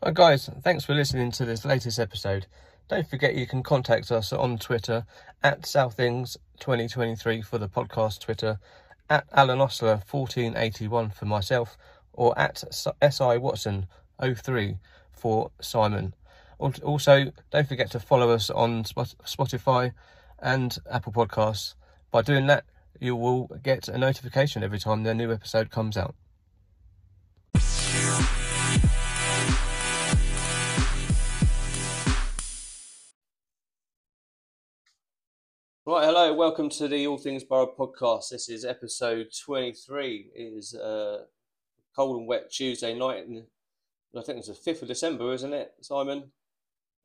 Hi guys, thanks for listening to this latest episode. Don't forget you can contact us on Twitter at Southings2023 for the podcast Twitter, at Alan Osler 1481 for myself, or at SI Watson 03 for Simon. Also, don't forget to follow us on Spotify and Apple Podcasts. By doing that, you will get a notification every time their new episode comes out. Hello, welcome to the All Things Borough podcast. This is episode 23. It is a cold and wet Tuesday night, and I think it's the 5th of December, isn't it, Simon?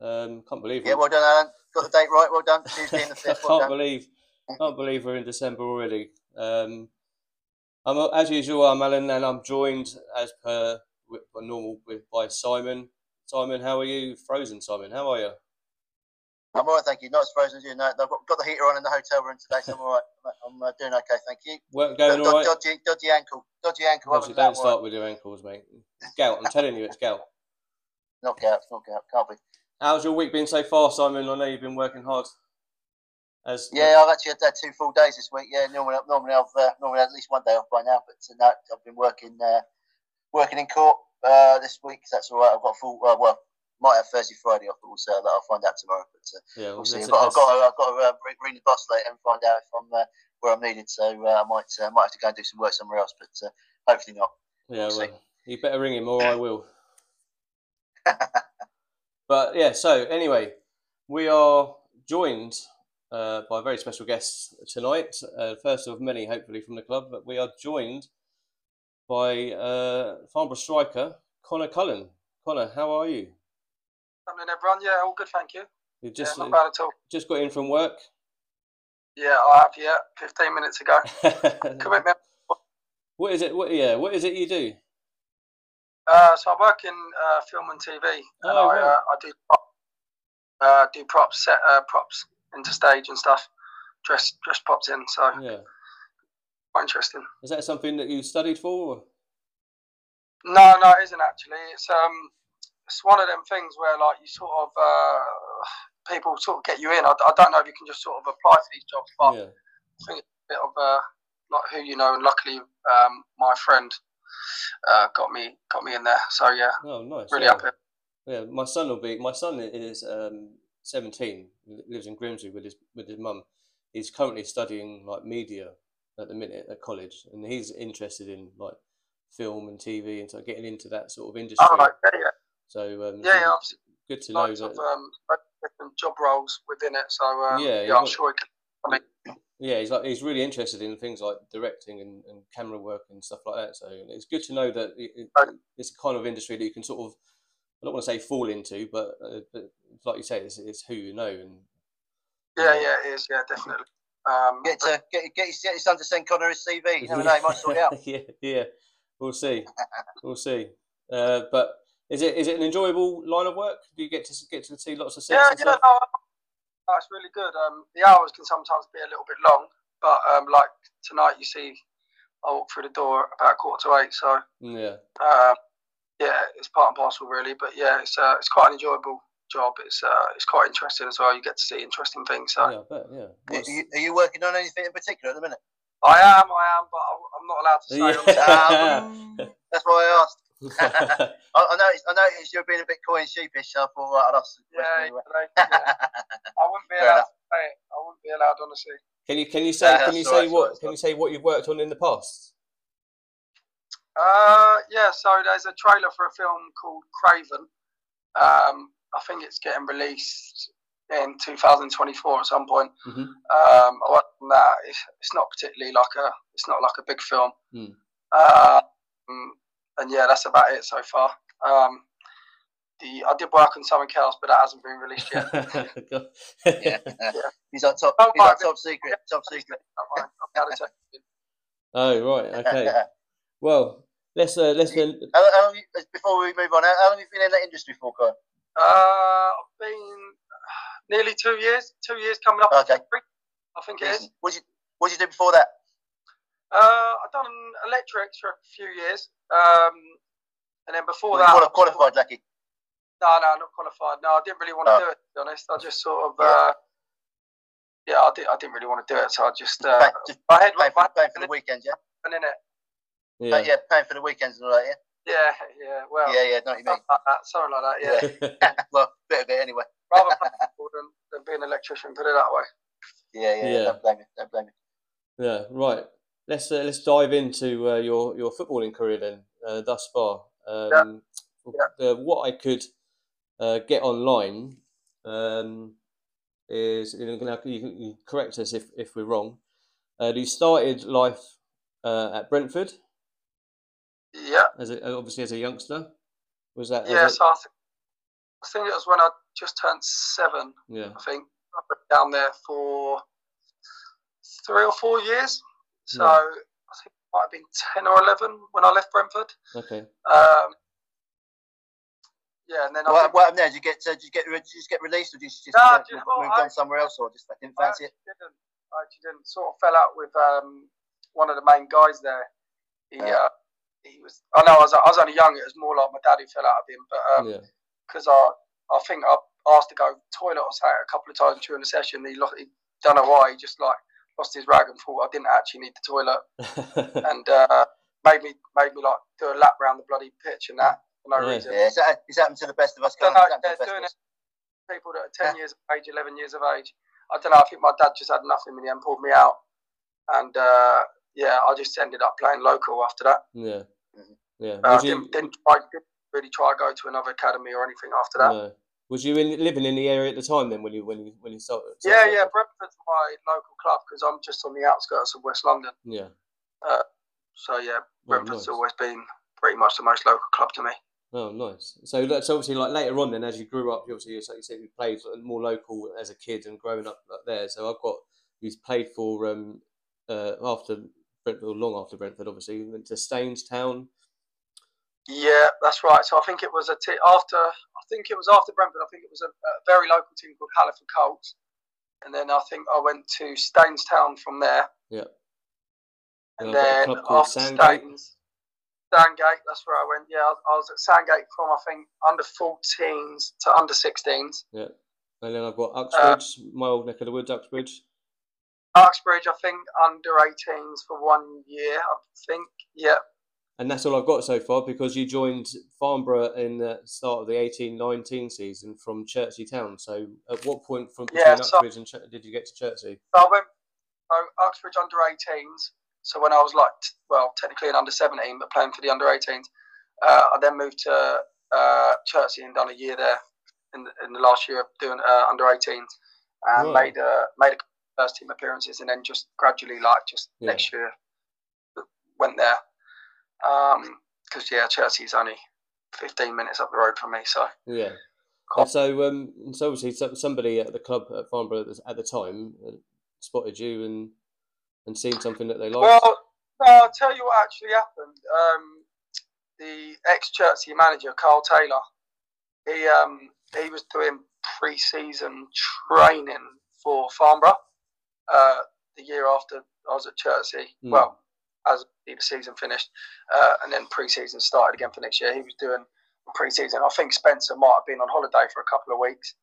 Um, can't believe it. Yeah, well done, Alan. Got the date right. Well done. Tuesday and the 5th. I can't believe, can't believe we're in December already. Um, I'm, as usual, I'm Alan, and I'm joined as per normal with, by Simon. Simon, how are you? Frozen, Simon. How are you? I'm all right, thank you. Not as frozen as you. No, I've got, got the heater on in the hotel room today, so I'm all right. I'm uh, doing okay, thank you. Work going all right? Dodgy, dodgy ankle. Dodgy ankle. Dodgy, don't start with your ankles, mate. gout. I'm telling you, it's gout. Not gout. Not gout. Can't be. How's your week been so far, Simon? I know you've been working hard. As yeah, I've actually had two full days this week. Yeah, normally, normally I've uh, normally had at least one day off by now, but tonight I've been working uh, working in court uh, this week. So that's all right. I've got full. Uh, well, might have Thursday, Friday off, but we'll, uh, I'll find out tomorrow. But uh, yeah, we'll, we'll see. I've got, I've got, to, I've got to uh, ring the boss later and find out if I'm uh, where I'm needed. So uh, I might uh, might have to go and do some work somewhere else, but uh, hopefully not. Yeah, we'll, well you better ring him, or I will. but yeah, so anyway, we are joined uh, by very special guests tonight. Uh, first of many, hopefully, from the club. But we are joined by uh, Farnborough striker Connor Cullen. Connor, how are you? Morning, everyone. Yeah, all good, thank you. You just yeah, not bad at all. Just got in from work. Yeah, I have. Yeah, fifteen minutes ago. Commitment. What is it? What yeah? What is it you do? Uh, so I work in uh, film and TV, and oh, I, right. uh, I do uh, do props, set uh, props into stage and stuff. Dress dress props in. So yeah, quite interesting. Is that something that you studied for? Or? No, no, it isn't actually. It's um, it's one of them things where like you sort of uh, people sort of get you in. I, I don't know if you can just sort of apply to these jobs, but yeah. I think it's a bit of uh, like who you know. And luckily, um, my friend uh, got me got me in there. So yeah, oh nice, really yeah. happy. Yeah, my son will be. My son is um, seventeen. Lives in Grimsby with his with his mum. He's currently studying like media at the minute at college, and he's interested in like film and TV and so getting into that sort of industry. Oh, yeah, yeah. So um, yeah, yeah, good to know that. Of, um, different job roles within it. So um, yeah, yeah, I'm sure he can. yeah, he's like he's really interested in things like directing and, and camera work and stuff like that. So it's good to know that it, it's a kind of industry that you can sort of I don't want to say fall into, but, uh, but like you say, it's, it's, who you know and. Yeah, yeah, it is. Yeah, definitely. Um, get to get get his, get his son to send Connor his CV. You never yeah. know, he might sort it out. yeah, yeah, we'll see, we'll see. Uh, but is it is it an enjoyable line of work? Do you get to get to see lots of sets? Yeah, yeah, no, no, it's really good. Um, the hours can sometimes be a little bit long, but um, like tonight, you see, I walk through the door about quarter to eight, so yeah, uh, yeah, it's part and parcel really. But yeah, it's uh, it's quite an enjoyable job. It's uh, it's quite interesting as well. You get to see interesting things. So yeah, I bet, yeah. Are you, are you working on anything in particular at the minute? I am, I am, but I'm not allowed to say. Yeah. Um, that's why I asked. I, I noticed. I noticed you're being a bit coy and sheepish. So I thought, right, I'll ask. Yeah, yeah, I wouldn't be allowed to say it. I wouldn't be allowed, honestly. Can you can you say can you say right, what can you say what you've worked on in the past? Uh, yeah. So there's a trailer for a film called Kraven. Um, I think it's getting released in 2024 at some point. Mm-hmm. Um, I worked on that. It's, it's, not particularly like a it's not like a big film. Mm. Uh, and yeah, that's about it so far. Um, the I did work on something else, but that hasn't been released yet. yeah. yeah. he's on top. Oh, he's on top secret. Top secret. oh right, okay. well, let's uh, let's. How, how long you, before we move on, how, how long have you been in that industry for, Kyle? Uh, I've been nearly two years. Two years coming up. Okay. I think it is. What did you What did you do before that? Uh, I've done electrics for a few years, um, and then before well, that, qualified, lucky. No, no, not qualified. No, I didn't really want to do it. To be honest, I just sort of. Uh, yeah, I, did, I didn't really want to do it, so I just. Uh, just my head paying for, paying for the weekends, yeah. And in it. Yeah. yeah, paying for the weekends and all that, yeah. Yeah, yeah, well. Yeah, yeah, know what you mean. Like that, something like that, yeah. well, bit of it anyway. Rather than, than being an electrician, put it that way. Yeah, yeah, yeah. Don't blame me. Don't blame me. Yeah, right. Let's uh, let's dive into uh, your your footballing career then, uh, thus far. Um, yeah. yeah. what I could uh, get online um, is you, know, you can correct us if, if we're wrong. Uh, you started life uh, at Brentford. Yeah. As a, obviously as a youngster, was that? Yes, yeah, I, th- I think it was when I just turned seven. Yeah. I think I went down there for three or four years. So yeah. I think it might have been ten or eleven when I left Brentford. Okay. Um, yeah, and then what, what happened there? Did you get uh, did you get did you just get released, or did you just no, uh, well, moved I, on somewhere else, or just didn't fancy it? Didn't. I actually didn't. Sort of fell out with um, one of the main guys there. He, yeah. uh, he was. I know I was, I was only young. It was more like my dad who fell out of him, but because um, yeah. I I think I asked to go toilet or something a couple of times during the session. He lost. He don't know why. He just like lost his rag and thought I didn't actually need the toilet, and uh, made me made me like do a lap around the bloody pitch and that for no yeah. reason. Yeah, it's, happened to the best of us. No, no, they're doing it. People that are 10 yeah. years of age, 11 years of age. I don't know, I think my dad just had enough in me and pulled me out. And uh, yeah, I just ended up playing local after that. Yeah. Mm-hmm. Yeah. Uh, you... didn't, didn't, try, didn't really try to go to another academy or anything after that. No. Was you in, living in the area at the time then when you when you when you started? yeah, yeah. Brentford's my local club because I'm just on the outskirts of West London. Yeah. Uh, so yeah, Brentford's oh, nice. always been pretty much the most local club to me. Oh, nice. So that's obviously like later on. Then, as you grew up, you obviously, like you said, you played more local as a kid and growing up there. So I've got he's played for um uh after Brentford, long after Brentford, obviously went to Staines Town. Yeah, that's right. So I think it was a t- after. I think it was after Brentford. I think it was a, a very local team called Halliford Colts, and then I think I went to Town from there. Yeah. And, and then after Staines, Sandgate, that's where I went. Yeah, I was at Sandgate from I think under 14s to under 16s. Yeah, and then I've got Uxbridge, uh, my old neck of the woods, Uxbridge. Uxbridge, I think under 18s for one year. I think, yeah. And that's all I've got so far because you joined Farnborough in the start of the 18-19 season from Chertsey Town. So at what point from between yeah, so, Uxbridge and Ch- did you get to Chertsey? So I went so Uxbridge under 18s so when I was like, well, technically an under 17, but playing for the under 18s, uh, I then moved to uh, Chertsey and done a year there in the, in the last year of doing uh, under 18s and Whoa. made a made a first team appearances and then just gradually like just yeah. next year went there because um, yeah Chertsey's only 15 minutes up the road from me so yeah and so um so obviously somebody at the club at Farnborough at the time uh, spotted you and and seen something that they liked? Well, no, I'll tell you what actually happened. Um, the ex Chertsey manager, Carl Taylor, he um, he was doing pre season training for Farnborough uh, the year after I was at Chertsey. Mm. Well, as the season finished, uh, and then pre season started again for next year. He was doing pre season. I think Spencer might have been on holiday for a couple of weeks.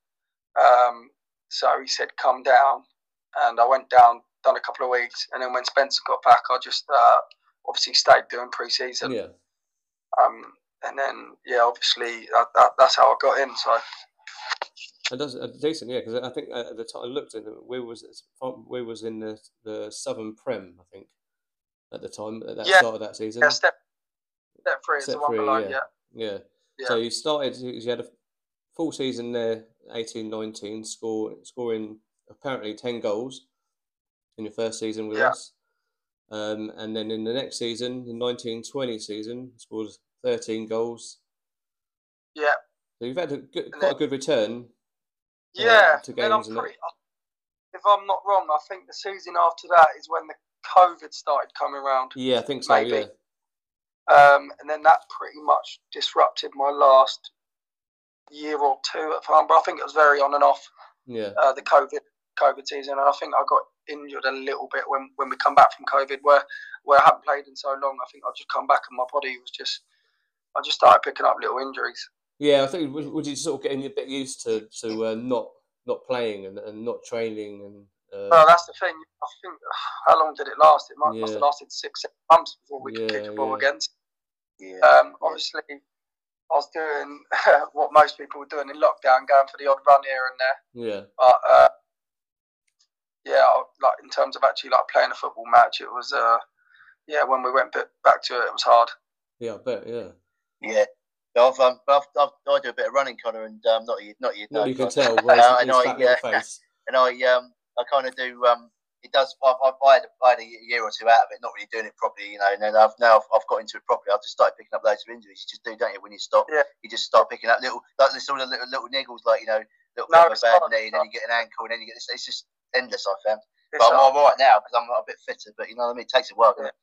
Um, so he said, come down. And I went down done a couple of weeks, and then when Spencer got back, I just uh, obviously stayed doing pre-season. Yeah. Um, and then yeah, obviously that, that, that's how I got in. So. And that's uh, decent, yeah. Because I think at the time I looked at it, we was we was in the the Southern Prem, I think, at the time at that yeah. start of that season. Yeah, step step three step is the one below. Yeah. yeah. yeah, So you started. You had a full season there, 18-19, score scoring apparently ten goals in your first season with yeah. us. Um, and then in the next season, the 1920 season, scored 13 goals. Yeah. So you've had a good, quite then, a good return. Uh, yeah. Uh, to games. I'm pretty, if I'm not wrong, I think the season after that is when the COVID started coming around. Yeah, I think so. Maybe. Yeah. Um, and then that pretty much disrupted my last year or two at Farnborough. I think it was very on and off. Yeah. Uh, the COVID COVID season, and I think I got injured a little bit when, when we come back from COVID, where where I hadn't played in so long. I think I just come back and my body was just, I just started picking up little injuries. Yeah, I think would you sort of getting a bit used to to uh, not not playing and, and not training and. Uh, well, that's the thing. I think how long did it last? It might, yeah. must have lasted six, six months before we yeah, could kick the ball yeah. again. Yeah. Um, obviously, I was doing what most people were doing in lockdown, going for the odd run here and there. Yeah. But uh, yeah, like in terms of actually like playing a football match, it was uh, yeah, when we went back to it, it was hard. Yeah, I bet. Yeah. Yeah. I've, um, I've, I've, i do a bit of running, Connor, and um, not you, not you. No, you can tell. uh, and, I, yeah, and I, um, I kind of do. Um, it does. I, I, I, had, I had a year or two out of it, not really doing it properly, you know. And then I've now I've, I've got into it properly. I've just started picking up loads of injuries. You just do, don't you? When you stop, yeah. you just start picking up little, like this all the little, little niggles, like you know, little no, bit of a bad knee, and then you get an ankle, and then you get this. It's just endless. I found. It's but I'm all right now because I'm a bit fitter. But you know what I mean. It takes a while, yeah.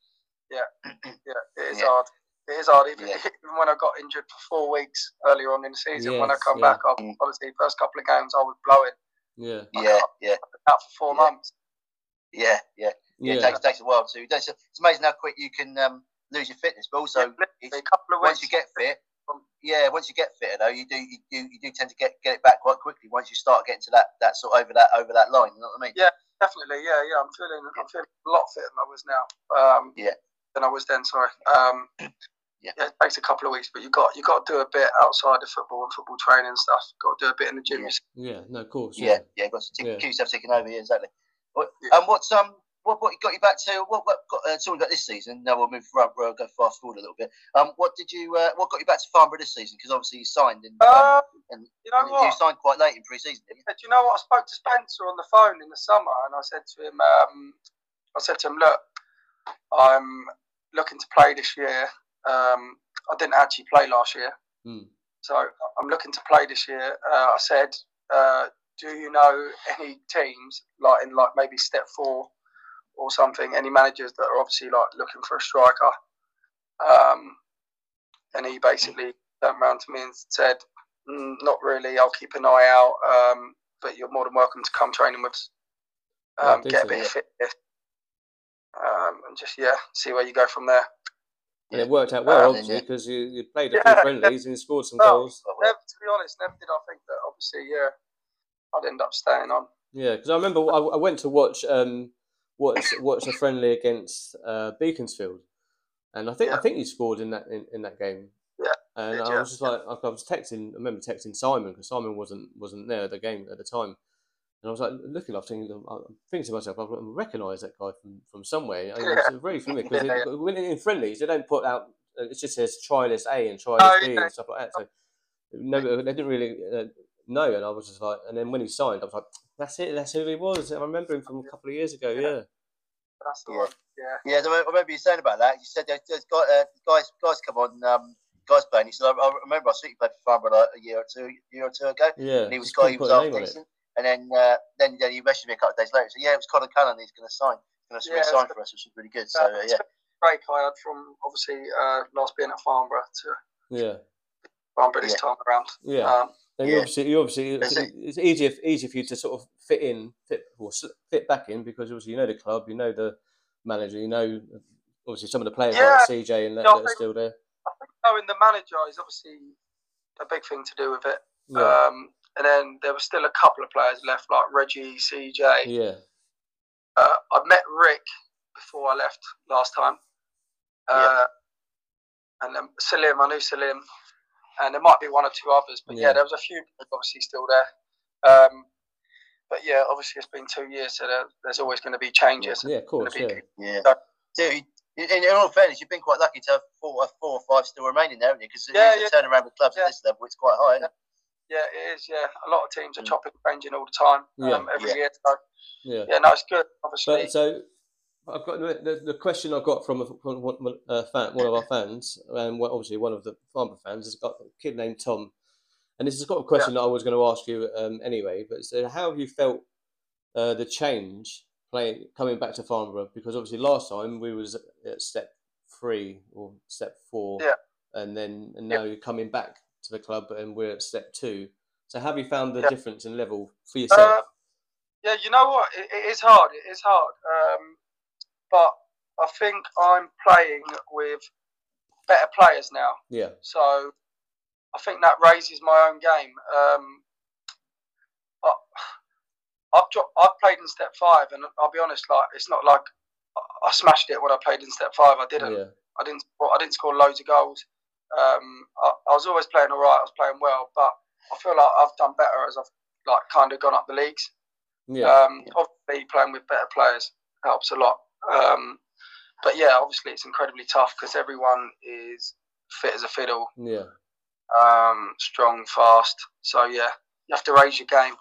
Yeah, yeah, it is yeah. hard. It is hard. Even, yeah. even, when I got injured for four weeks earlier on in the season, yes, when I come yeah. back, mm. obviously first couple of games I was blowing. Yeah, yeah, yeah. Out for four months. Yeah, yeah, yeah. yeah. It takes takes a while too. It's, it's amazing how quick you can um, lose your fitness, but also a couple of once you get fit, yeah, once you get fitter though, you do you do you do tend to get get it back quite quickly once you start getting to that that sort of over that over that line. You know what I mean? Yeah, definitely. Yeah, yeah. I'm feeling I'm feeling a lot fitter than I was now. Um, yeah. Than I was then. Sorry. Um, yeah. yeah. It takes a couple of weeks, but you got you got to do a bit outside of football and football training and stuff. You've got to do a bit in the gym. Yeah, yeah no, of course. Yeah, yeah, yeah got to keep yeah. yourself ticking over. Yeah, exactly. What, yeah. And what's um what, what got you back to what what got uh, so we got this season? Now we'll move we'll go fast forward a little bit. Um, what did you uh, what got you back to Farnborough this season? Because obviously you signed in, um, uh, and you know what? you signed quite late in pre-season. Didn't you? Do you know what? I spoke to Spencer on the phone in the summer, and I said to him, um, I said to him, look, I'm looking to play this year. Um, I didn't actually play last year, mm. so I'm looking to play this year. Uh, I said, uh, do you know any teams like in like maybe step four or something? Any managers that are obviously like looking for a striker? Um, and he basically turned around to me and said, mm, "Not really. I'll keep an eye out, um, but you're more than welcome to come training with us. Um, get a bit of fitness, um, and just yeah, see where you go from there." And it worked out well, um, obviously, because you, you played a few yeah, friendlies and you scored some well, goals. Never, to be honest, never did I think that. Obviously, yeah, I'd end up staying on. Yeah, because I remember I, I, went to watch um, watch watch a friendly against uh, Beaconsfield, and I think yeah. I think he scored in that in, in that game. Yeah, and did, I was just like I was texting. I remember texting Simon because Simon wasn't wasn't there at the game at the time, and I was like looking up, thinking, I'm thinking to myself, I recognise that guy from, from somewhere. And yeah. It's very familiar because yeah, when in friendlies, they don't put out. It just says try this A and try oh, B and stuff like that. So no, they didn't really uh, know, and I was just like, and then when he signed, I was like, that's it, that's who he was. I remember him from a couple of years ago. Yeah. That's the yeah. one. Yeah. Yeah, I remember you saying about that. You said there's, guys, uh, guys, guys come on. Um, guys playing. He said, I, I remember I saw you played for Farnborough like a year or two, year or two ago. Yeah, and he was guy, he was half decent. And then, uh, then, then he messaged me a couple of days later. So yeah, it was Connor Cullen. He's going to sign. Going to yeah, sign for us, which is really good. So uh, yeah, break I had from obviously uh, last being at Farnborough to yeah Farnborough this yeah. time around. Yeah. Um, and you obviously, you obviously, it's easier, easier for you to sort of fit in, fit or fit back in because obviously you know the club, you know the manager, you know obviously some of the players yeah. like CJ and that, yeah, that are still there. I think knowing the manager is obviously a big thing to do with it. Yeah. Um, and then there were still a couple of players left, like Reggie, CJ. Yeah. Uh, I met Rick before I left last time. Uh, yeah. And then Salim, I knew Salim. And there might be one or two others, but yeah, yeah there was a few obviously still there. Um, but yeah, obviously it's been two years, so there, there's always going to be changes. Yeah, of course. Be, yeah. yeah. So, in, in, all fairness, you've been quite lucky to have four, four or five still remaining there, haven't you? Because yeah, yeah. turnaround with clubs yeah. at this level, it's quite high, isn't it? Yeah, it is. Yeah, a lot of teams are mm. chopping and changing all the time. Yeah. Um, every yeah. year. So, yeah. yeah, no, it's good. Obviously. But, so I've got the, the question I got from, a, from one, a fan, one of our fans, and obviously one of the Farmer fans has got a kid named Tom, and this has got a question yeah. that I was going to ask you um, anyway. But so how have you felt uh, the change playing coming back to Farnborough? Because obviously last time we was at step three or step four, yeah. and then and now yeah. you're coming back to the club, and we're at step two. So, have you found the yeah. difference in level for yourself? Uh, yeah, you know what? It, it is hard. It is hard. Um, but I think I'm playing with better players now. Yeah. So I think that raises my own game. Um, I, I've dropped, I've played in step five, and I'll be honest, like it's not like I smashed it when I played in step five. I didn't. Yeah. I didn't. I didn't score loads of goals. Um, I, I, was always playing all right. I was playing well, but I feel like I've done better as I've like kind of gone up the leagues. Yeah. Um, obviously, playing with better players helps a lot. Um, but yeah, obviously, it's incredibly tough because everyone is fit as a fiddle. Yeah. Um, strong, fast. So yeah, you have to raise your game.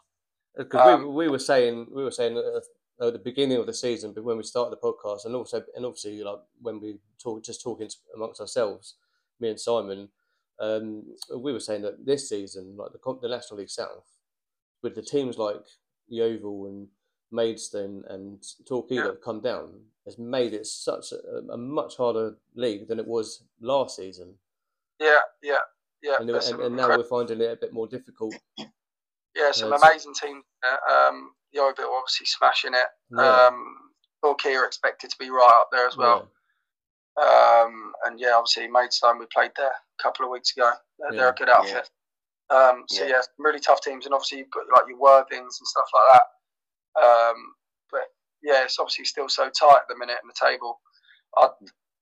Because um, we, we were saying we were saying at the beginning of the season, but when we started the podcast, and also and obviously like when we talk just talking amongst ourselves, me and Simon, um, we were saying that this season, like the the National League South, with the teams like Yeovil and Maidstone and Torquay yeah. that have come down, has made it such a, a, much harder league than it was last season. Yeah, yeah, yeah. And, and, and now we're finding it a bit more difficult. Yeah, some uh, amazing teams. Um, Yeovil obviously smashing it. Yeah. Um, Torquay are expected to be right up there as well. Yeah. Um, and yeah, obviously Maidstone we played there a couple of weeks ago. They're, yeah. they're a good outfit. Um, so yeah. really tough teams, and obviously you've got like your Worthings and stuff like that. Um, but yeah, it's obviously still so tight at the minute in the table. I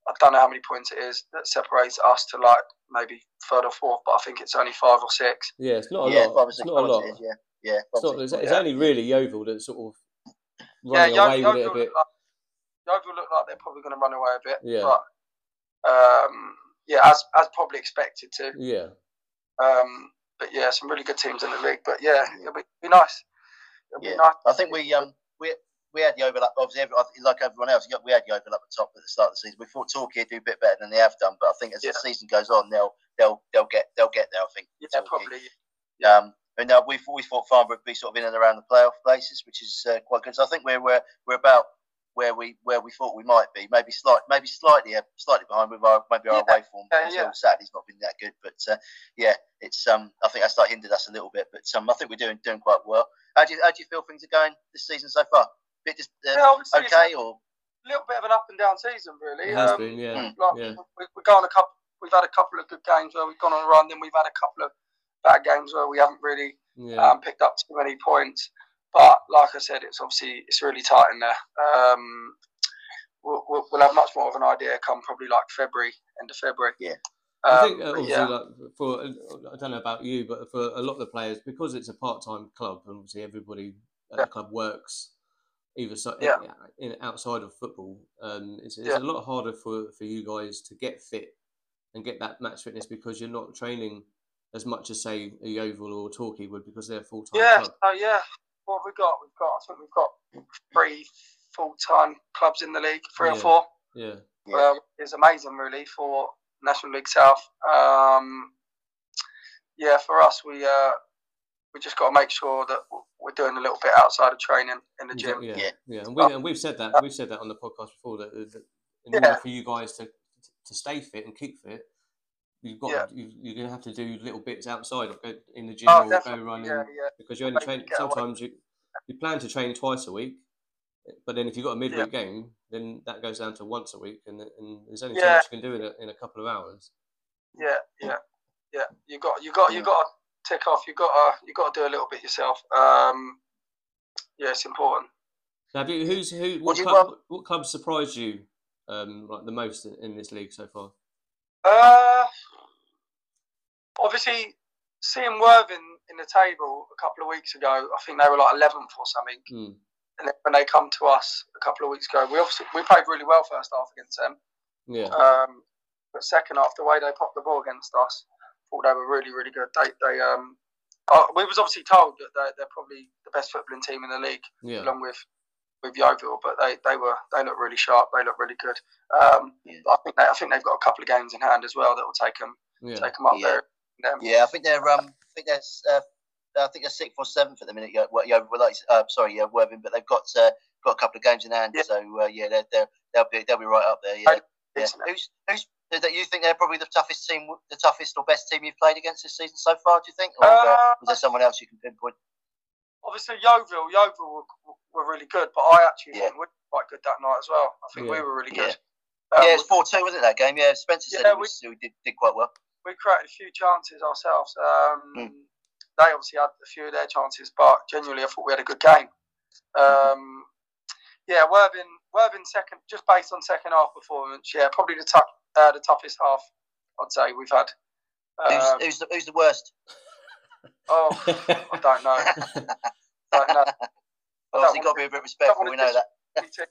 I don't know how many points it is that separates us to like maybe third or fourth, but I think it's only five or six. Yeah, it's not a yeah, lot. It's not a lot. Is, yeah, yeah. It's, not, it's, it's only really Yeovil that sort of running yeah, away Yeovil with it a bit. Like, Yeovil look like they're probably going to run away a bit. Yeah. But um, yeah, as as probably expected to. Yeah. Um, but yeah, some really good teams in the league. But yeah, it'll be, be nice. It'll yeah. Be nice. I think we um we we had the overlap. Obviously, every, like everyone else, we had the overlap at the top at the start of the season. We thought Torquay would do a bit better than they have done, but I think as yeah. the season goes on, they'll they'll they'll get they'll get there. I think. Yeah, probably. Um, and now we we thought Farnborough would be sort of in and around the playoff places, which is uh, quite good. So I think we're we're we're about where we where we thought we might be. Maybe slight, maybe slightly uh, slightly behind with our maybe our yeah. away form. Yeah, yeah. Saturday's not been that good, but uh, yeah, it's um I think that's like hindered us a little bit. But um I think we're doing doing quite well. How do you how do you feel things are going this season so far? bit just uh, yeah, okay or a little bit of an up and down season, really. It has um, been, yeah. Like, yeah. We, we've gone a couple. We've had a couple of good games where we've gone on a run. Then we've had a couple of bad games where we haven't really yeah. um, picked up too many points. But like I said, it's obviously it's really tight in there. Um, we'll, we'll, we'll, have much more of an idea come probably like February, end of February. Yeah. I think uh, obviously, yeah. like for I don't know about you, but for a lot of the players, because it's a part-time club, and obviously everybody at yeah. the club works either so, yeah. in, outside of football, um, it's, it's yeah. a lot harder for, for you guys to get fit and get that match fitness because you're not training as much as say a Yeovil or Torquay would because they're full time. Yeah, oh uh, yeah. What have we got? We've got. I think we've got three full time clubs in the league, three yeah. or four. Yeah. Well, it's amazing, really, for National League South. Um, yeah, for us, we uh, we just got to make sure that we're doing a little bit outside of training in the gym. Yeah, yeah, yeah. And, we, and we've said that we've said that on the podcast before that, that in order for you guys to to stay fit and keep fit, you've got yeah. you, you're going to have to do little bits outside of go in the gym oh, or go running yeah, yeah. because you only train sometimes you you plan to train twice a week but then if you've got a midweek game then that goes down to once a week and, and there's only so much you can do in a, in a couple of hours yeah yeah yeah you got you got you got to tick off. You got to you got to do a little bit yourself. Um, yeah, it's important. Have you who's who? What, club, what club surprised you um, like the most in, in this league so far? Uh, obviously, seeing Worthing in the table a couple of weeks ago, I think they were like 11th or something. Mm. And then when they come to us a couple of weeks ago, we obviously we played really well first half against them. Yeah. Um, but second half, the way they popped the ball against us, thought they were really, really good. They, they, um, uh, we was obviously told that they're, they're, probably the best footballing team in the league, yeah. along with with Yeovil. But they, they were they look really sharp. They look really good. Um, yeah. I think they, I think they've got a couple of games in hand as well that will take them yeah. take them up yeah. there. Yeah, I think they're um, I think they're uh, I think they're sixth or seventh at the minute. Yeah, well, yeah, like, uh, sorry, yeah, Worthing, but they've got uh, got a couple of games in hand. So uh, yeah, they're, they're, they'll be they'll be right up there. Yeah. yeah. Who's who's that you think they're probably the toughest team, the toughest or best team you've played against this season so far? Do you think, or uh, was there someone else you can pinpoint? Obviously, Yeovil. Yeovil were, were really good, but I actually yeah. think we were quite good that night as well. I think yeah. we were really good. Yeah, um, yeah it's four two, wasn't it that game? Yeah, Spencer said yeah, we, we did, did quite well. we created a few chances ourselves. Um, mm. They obviously had a few of their chances, but genuinely, I thought we had a good game. Mm-hmm. Um, yeah, Worthing, Worthing second, just based on second half performance. Yeah, probably the tough, uh, the toughest half I'd say we've had. Um, who's, who's, the, who's the worst? Oh, I don't know. I don't know. Obviously, got to be a bit respectful. We know that.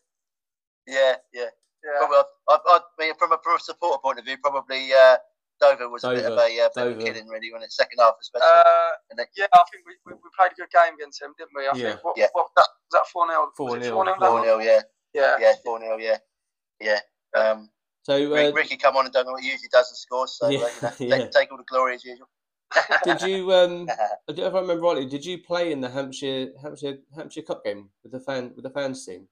yeah, yeah. Yeah. Probably, I, I, I mean, from a, from a supporter point of view, probably uh, Dover was Dover. a bit of a, uh, bit of a killing, really, when it's second half, especially. Uh, then, yeah, I think we, we, we, played a good game against him, didn't we? I yeah. think. What, yeah. What, that, was that 4 0? 4 0. 4 0, yeah. Yeah. Yeah, 4 0, yeah. Yeah. Um, so uh, Ricky come on and done what he usually does and scores. So yeah, uh, you know, yeah. take, take, all the glory as usual. Did you, um, if I remember rightly, did you play in the Hampshire Hampshire Hampshire Cup game with the fan with the fans team?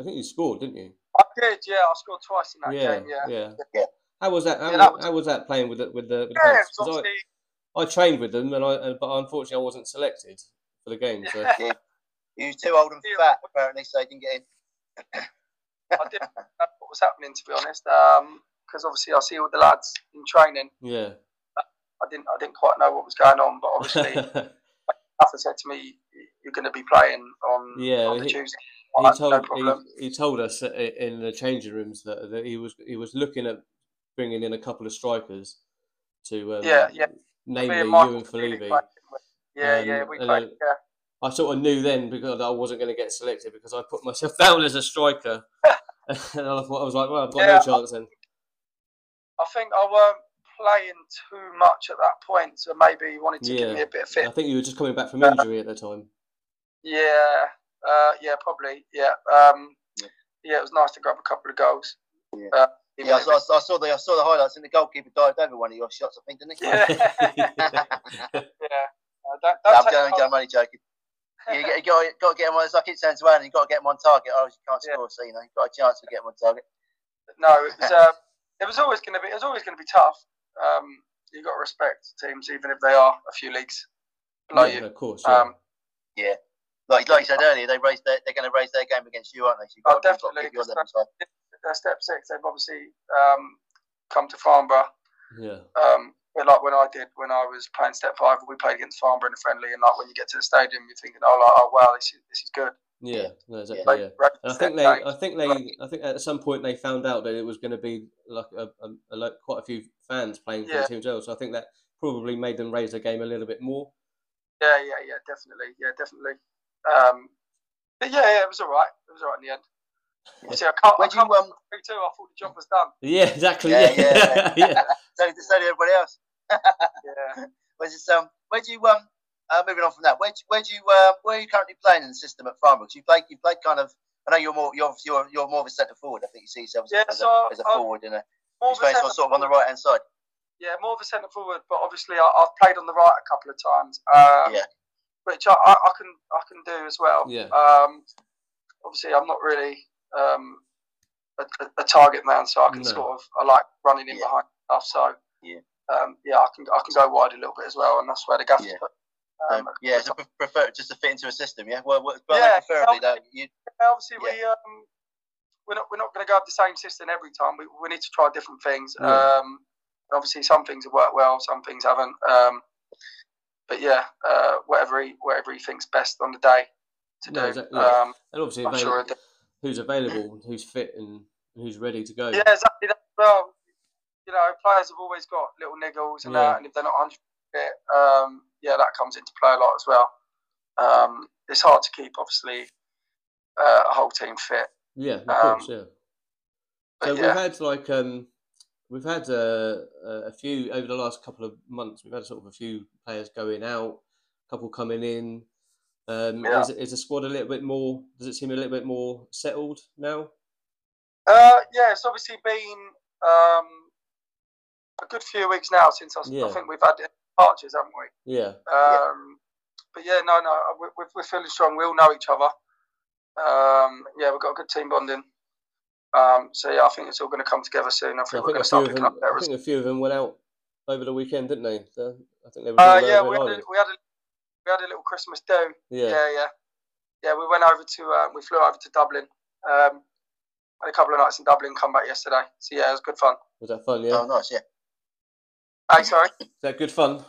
I think you scored, didn't you? I did, yeah. I scored twice in that yeah, game. Yeah, yeah. yeah. How was that? How, yeah, that was, how was that playing with the with the? With yeah, the I, I, trained with them, and I but unfortunately I wasn't selected for the game. So. Yeah. He was too old and fat, apparently, so he didn't get in. I didn't know what was happening, to be honest, because um, obviously I see all the lads in training. Yeah. I didn't, I didn't quite know what was going on, but obviously, Arthur said to me, "You're going to be playing on, yeah, on the he, Tuesday." He told no he, he, told us in the changing rooms that, that he was he was looking at bringing in a couple of strikers to um, yeah yeah namely you and Felipe. Yeah, um, yeah, we played. Yeah. I sort of knew then because I wasn't going to get selected because I put myself down as a striker, and I thought I was like, well, I've got yeah, no chance then. I think I weren't playing too much at that point, so maybe he wanted to yeah. give me a bit of fit. I think you were just coming back from injury uh, at the time. Yeah, uh, yeah, probably. Yeah. Um, yeah. yeah, it was nice to grab a couple of goals. Yeah. Uh, yeah, I, I, I, saw the I saw the highlights, and the goalkeeper dived over one of your shots. I think, didn't he? Yeah. yeah. Uh, don't, don't I'm, only joking you, got, you got, got to get him on. As I keep saying to Andy, you got to get him on target. Oh, you can't score, yeah. so you know, you got a chance to get him on target. No, it was, uh, it was always going to be. It was always going to be tough. Um, you got to respect teams, even if they are a few leagues below yeah, you. Of course. Yeah. Um, yeah. Like, like you said earlier, they raised their, they're going to raise their game against you, aren't they? So oh, definitely. They're step six. They've obviously um, come to Farnborough. Yeah. Um, like when I did when I was playing step five, we played against Farnborough in a friendly, and like when you get to the stadium, you're thinking, oh, like, oh wow, this is this is good. Yeah, no, exactly. Yeah. yeah. I think they, I think they, I think at some point they found out that it was going to be like a, a, a quite a few fans playing for yeah. the team as well. So I think that probably made them raise their game a little bit more. Yeah, yeah, yeah, definitely, yeah, definitely. Um, but yeah, yeah, it was all right. It was all right in the end. See, I can't. Where'd I can't you, um, too. I thought the job was done. Yeah, exactly. Yeah, yeah. yeah. yeah. so, so did everybody else yeah. Where's this, um, where do you um uh, moving on from that? Where where do you uh, where are you currently playing in the system at Farnborough? You play you played kind of. I know you're more you're you're, you're more of a centre forward. I think you see yourself as, yeah, as, so, a, as a forward in a. More playing sort of on the right hand side. Yeah, more of a centre forward, but obviously I, have played on the right a couple of times. Um, yeah. Which I, I, I, can I can do as well. Yeah. Um, obviously I'm not really um, a, a, target man, so I can no. sort of I like running in yeah. behind stuff. So yeah um, yeah, I can I can go wide a little bit as well, and that's where the gaff. Yeah. Um, um, yeah, so prefer just to fit into a system. Yeah, well, well yeah, preferably though. You, obviously, yeah. we um, we're not we're not going to go up the same system every time. We, we need to try different things. Mm. Um, obviously, some things have worked well, some things haven't. Um, but yeah, uh, whatever he whatever he thinks best on the day to do. exactly, um, and obviously, available, sure who's available, who's fit, and who's ready to go. Yeah, exactly. Well, you know, players have always got little niggles and yeah. that, and if they're not 100 um, yeah, that comes into play a lot as well. Um, it's hard to keep, obviously, uh, a whole team fit. Yeah, of um, course, yeah. So yeah. we've had like um, we've had uh, a few over the last couple of months. We've had sort of a few players going out, a couple coming in. Um, yeah. is, is the squad a little bit more? Does it seem a little bit more settled now? Uh, yeah, it's obviously been um, a good few weeks now since I, yeah. I think we've had departures, haven't we? Yeah. Um, but yeah, no, no, we're, we're feeling strong. We all know each other. Um, yeah, we've got a good team bonding. Um, so yeah, I think it's all going to come together soon. I think, yeah, I think we're going to start picking them, up there. I think a few of them went out over the weekend, didn't they? So I think they were. Uh, yeah, we had, a, we had, a, we had a little Christmas do. Yeah, yeah, yeah. Yeah, we went over to uh, we flew over to Dublin. Um, had a couple of nights in Dublin. Come back yesterday. So yeah, it was good fun. Was that fun? Yeah. Oh, nice. Yeah. Hey, sorry. Is that good fun?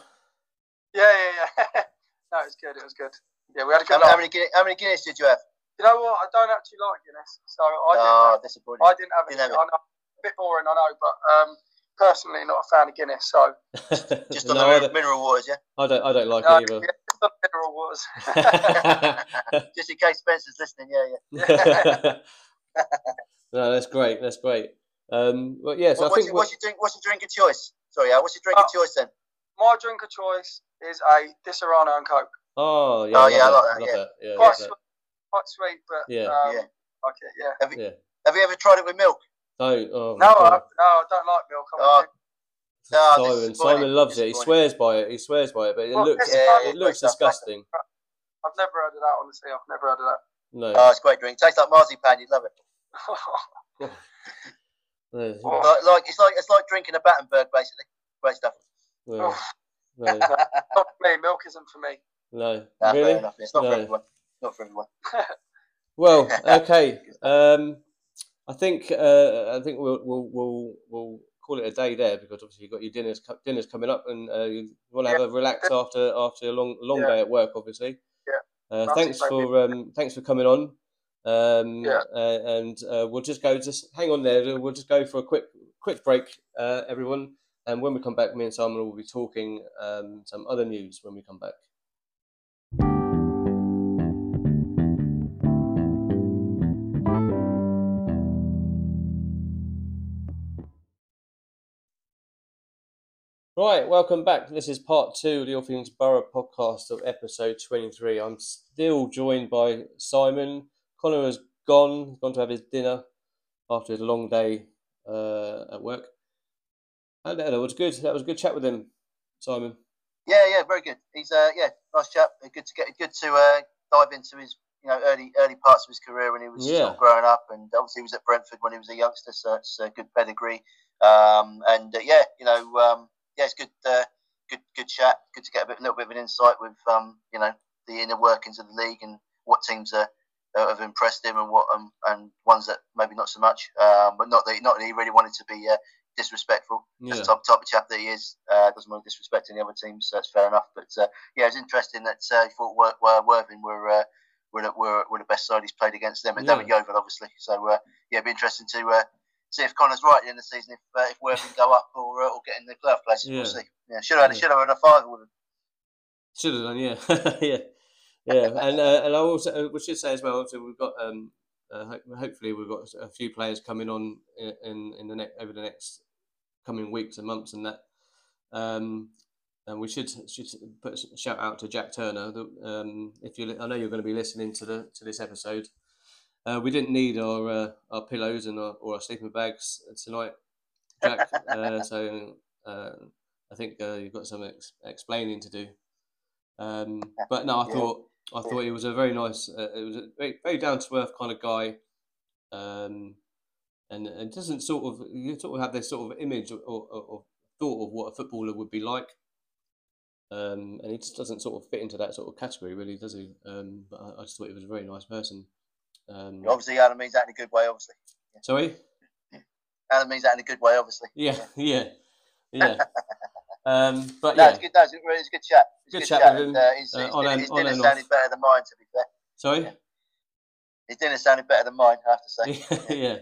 Yeah, yeah, yeah. no, it was good. It was good. Yeah, we had a good. How, how many Guinness, how many Guinness did you have? You know what? I don't actually like Guinness, so I didn't. Oh, have, disappointing. I didn't have it. Didn't have it. I know, a bit boring, I know, but um, personally not a fan of Guinness. So just on no, the mineral waters, yeah. I don't. I don't like no, it either. Yeah, just on mineral waters. just in case Spencer's listening, yeah, yeah. no, that's great. That's great. Um, but yes, well, I what's think your, what's your drink? What's your drink of choice? Sorry, yeah. What's your drink uh, of choice then? My drink of choice is a Disaronno and Coke. Oh yeah, oh, yeah, I like that. Yeah. that. yeah, quite, sweet, quite sweet, but yeah, um, yeah. like it. Yeah. Have you, yeah. have you ever tried it with milk? No, oh, no, I, no, I don't like milk. Oh, no, Simon, Simon loves it. He swears by it. He swears by it, but it well, looks yeah, it looks disgusting. I've never heard of that. Honestly, I've never heard of that. No. Oh, it's a great drink. Tastes like marzipan. You'd love it. like, like, it's like it's like drinking a Battenberg, basically. Great stuff. No. no. not for me. Milk isn't for me. No, no really? It's not no. for everyone. Not for everyone. well, okay. Um, I think uh, I think we'll, we'll we'll we'll call it a day there because obviously you've got your dinners dinners coming up and uh, you want to have yeah. a relax after after a long long yeah. day at work, obviously. Yeah. Uh, thanks for um, thanks for coming on. Um, yeah. Uh, and uh, we'll just go, just hang on there. We'll just go for a quick, quick break, uh, everyone. And when we come back, me and Simon will be talking um, some other news when we come back. Right, welcome back. This is part two of the All Things Borough podcast of episode 23. I'm still joined by Simon Connor has gone, gone to have his dinner after his long day uh, at work. And that was good. That was a good chat with him, Simon. Yeah, yeah, very good. He's uh, yeah, nice chap. Good to get, good to uh, dive into his you know early early parts of his career when he was yeah. of growing up, and obviously he was at Brentford when he was a youngster, so it's a good pedigree. Um, and uh, yeah, you know, um, yeah, it's good, uh, good, good chat. Good to get a bit, little bit of an insight with um, you know the inner workings of the league and what teams are uh, have impressed him and what um, and ones that maybe not so much. Um, but not that not that he really wanted to be uh, disrespectful. Yeah. the type, type of chap that he is. Uh, doesn't want to disrespect any other teams. So that's fair enough. But uh, yeah, it's interesting that uh, he thought Wor- Wor- Worthing were. Uh, were, were, were the best side he's played against them, and yeah. David Yeovil, obviously. So uh, yeah, it'd be interesting to uh, see if Connor's right in the season, if uh, if Worthing go up or uh, or get in the playoff places. Yeah. We'll see. Yeah, should have had, yeah. should have had a five with him. Should have done, yeah, yeah yeah, and uh, and I also uh, we should say as well. So we've got um, uh, hopefully we've got a few players coming on in in the next over the next coming weeks and months and that. Um, and we should should put a shout out to Jack Turner. um, if you, I know you're going to be listening to the to this episode. Uh, we didn't need our uh, our pillows and our, or our sleeping bags tonight, Jack. uh, so uh, I think uh, you've got some ex- explaining to do. Um, but no, I yeah. thought I thought he was a very nice, uh, it was a very, very down to earth kind of guy, um, and it doesn't sort of you sort of have this sort of image or, or, or thought of what a footballer would be like, um, and he just doesn't sort of fit into that sort of category, really, does he? Um, but I, I, just thought he was a very nice person. Um, obviously, Alan means that in a good way. Obviously. Yeah. Sorry. Alan means that in a good way. Obviously. Yeah, yeah, yeah. Um, but no, yeah, it's good. No, it's, it's a good chat. It's good, good chat, chat with him. And, uh, his, his, on his, his dinner sounded better than mine, to be fair. Sorry. Yeah. His dinner sounded better than mine. I have to say. yeah.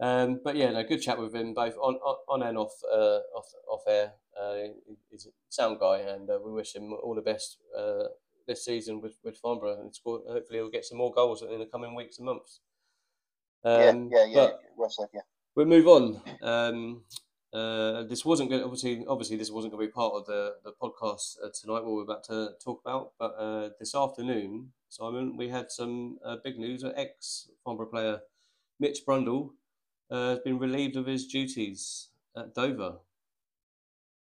Um, but yeah, no, good chat with him both on on, and off uh, off off air. Uh, he's a sound guy, and uh, we wish him all the best uh, this season with with Farnborough, and score, hopefully he'll get some more goals in the coming weeks and months. Um, yeah, yeah, yeah. Well said, yeah. We'll move on. Um, uh, this wasn't going obviously obviously this wasn't going to be part of the the podcast uh, tonight what we're about to talk about but uh, this afternoon Simon we had some uh, big news. An ex Farnborough player Mitch Brundle uh, has been relieved of his duties at Dover.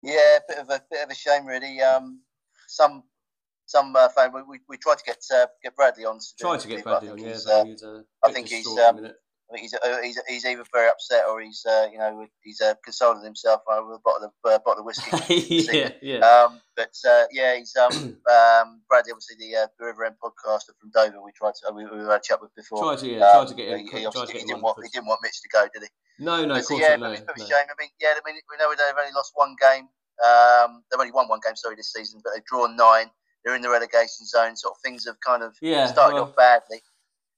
Yeah a bit of a bit of a shame really. Um, some some uh, fan we, we, we, tried to get get Bradley on to tried to get Bradley on yeah I think he's I think he's, uh, he's, he's either very upset or he's uh, you know he's uh, consoling himself with a bottle of uh, bottle of whiskey. yeah, yeah. Um, but uh, yeah, he's um, um, Bradley, obviously the, uh, the River End podcaster from Dover. We tried to we, we had a chat with before. Tried to yeah, tried to get him. He, he, obviously, he didn't want he didn't want Mitch to go, did he? No, no, of course yeah, not. No, no. shame. I mean, yeah, I mean, we know they've only lost one game. Um, they've only won one game, sorry, this season, but they've drawn nine. They're in the relegation zone. Sort of things have kind of yeah, started well, off badly.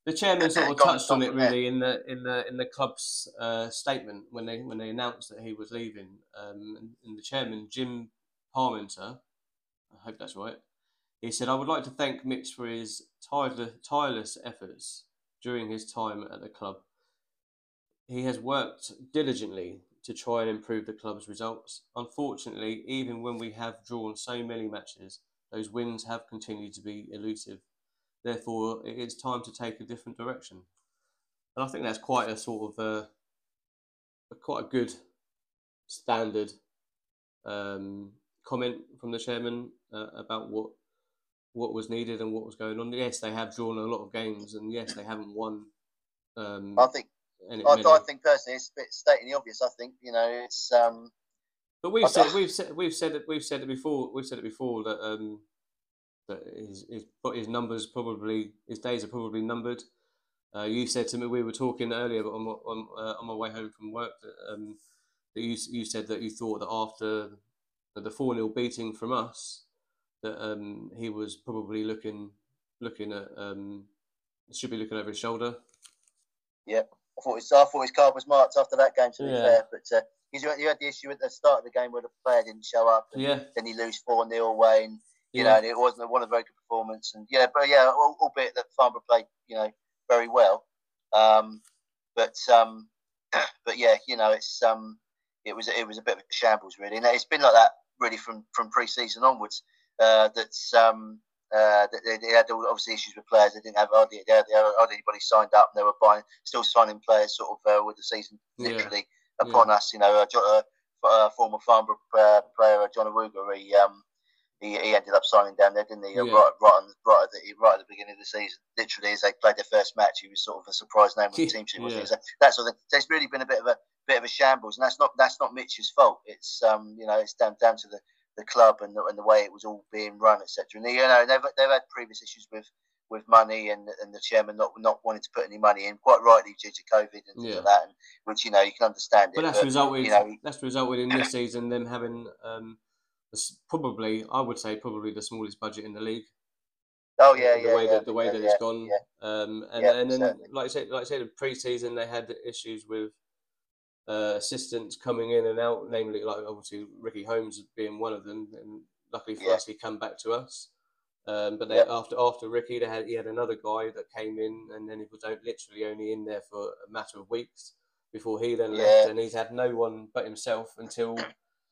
The chairman sort of touched on it really in the in the in the club's uh, statement when they when they announced that he was leaving. Um, and, and the chairman Jim Parmenter, I hope that's right. He said, "I would like to thank Mitch for his tireless, tireless efforts during his time at the club. He has worked diligently to try and improve the club's results. Unfortunately, even when we have drawn so many matches, those wins have continued to be elusive. Therefore, it is time to take a different direction. And I think that's quite a sort of a, a quite a good standard um, comment from the chairman uh, about what what was needed and what was going on. Yes, they have drawn a lot of games, and yes, they haven't won. Um, I think. I, I, think personally, it's a bit stating the obvious. I think you know it's. Um, but we've said we've said we've said it we've said it before we've said it before that um, that his his his numbers probably his days are probably numbered. Uh, you said to me we were talking earlier, but on on, uh, on my way home from work, that, um, that you you said that you thought that after the four 0 beating from us, that um, he was probably looking looking at um, should be looking over his shoulder. Yeah, I thought his I thought his card was marked after that game. To be yeah. fair, but uh, you had the issue at the start of the game where the player didn't show up. yeah. Then he lose four 0 away, and you yeah. know, it wasn't one of a very good performance. And yeah, but yeah, albeit that Farnborough played, you know, very well. Um, but um, but yeah, you know, it's um, it was it was a bit of a shambles really, and it's been like that really from from pre-season onwards. Uh, that's um, uh, they, they, had obviously issues with players. They didn't have hardly, they had, hardly anybody signed up, and they were buying, still signing players sort of uh, with the season literally yeah. upon yeah. us. You know, uh, uh, former Farnborough uh, player John Awuga, he um, he, he ended up signing down there, didn't he? Yeah. Right, right, on, right, at the, right at the beginning of the season. Literally, as they played their first match, he was sort of a surprise name on the team sheet, wasn't yeah. he? So that sort of thing. So it's really been a bit of a bit of a shambles, and that's not that's not Mitch's fault. It's um, you know, it's down down to the, the club and the, and the way it was all being run, etc. And you know, they've they've had previous issues with with money and and the chairman not not wanting to put any money in, quite rightly due to COVID and things yeah. like that, and, which you know you can understand. But it, that's but, resulted. You know, that's resulted in this season them having um, probably, I would say, probably the smallest budget in the league. Oh yeah, the yeah, way yeah, that the way yeah, that it's gone. Um, and, and then, certainly. like I said, like I said, in pre-season they had issues with uh, assistants coming in and out, namely like obviously Ricky Holmes being one of them, and luckily for us, he come back to us. Um, but then after after Ricky, they had he had another guy that came in, and then he was literally only in there for a matter of weeks before he then left, and he's had no one but himself until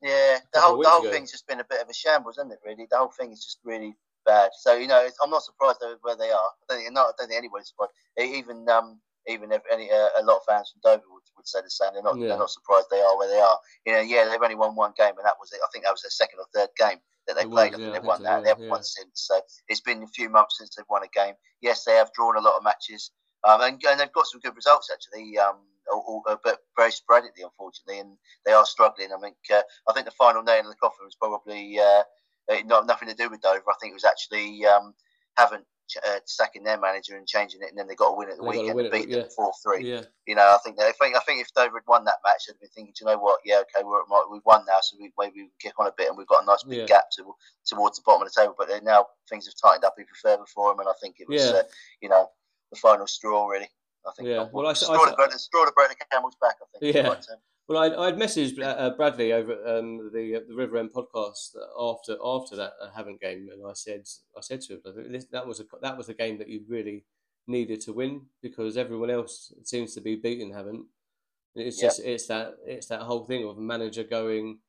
yeah, the whole the whole ago. thing's just been a bit of a shambles, isn't it? Really, the whole thing is just really bad. So you know, I'm not surprised where they are. I don't think, not, I don't think anybody's surprised. Even um, even if any uh, a lot of fans from Dover would, would say the same. They're not yeah. they're not surprised they are where they are. You know, yeah, they've only won one game, and that was it. I think that was their second or third game that they it played. Was, yeah, I think they've won so, that. Yeah, they haven't won since. So it's been a few months since they've won a game. Yes, they have drawn a lot of matches, um, and, and they've got some good results actually. Um, all, uh, but very sporadically, unfortunately, and they are struggling. I think uh, I think the final nail in the coffin was probably uh, not nothing to do with Dover. I think it was actually um, having uh, sacking their manager and changing it, and then they got a win at the they weekend and beat them four three. Yeah. You know, I think they, I think I think if Dover had won that match, they'd been thinking, do you know what? Yeah, okay, we're we've won now, so we, maybe we can kick on a bit, and we've got a nice big yeah. gap to, towards the bottom of the table. But now things have tightened up even further for them, and I think it was, yeah. uh, you know, the final straw really. I think. Yeah. Well, I, straw, I, to, straw to break the camel's back. I think. Yeah. Well, I, I'd messaged uh, uh, Bradley over um, the uh, the River End podcast after after that uh, Havant game, and I said I said to him that was a that was a game that you really needed to win because everyone else seems to be beating Havant. It's just it's that it's that whole thing of manager going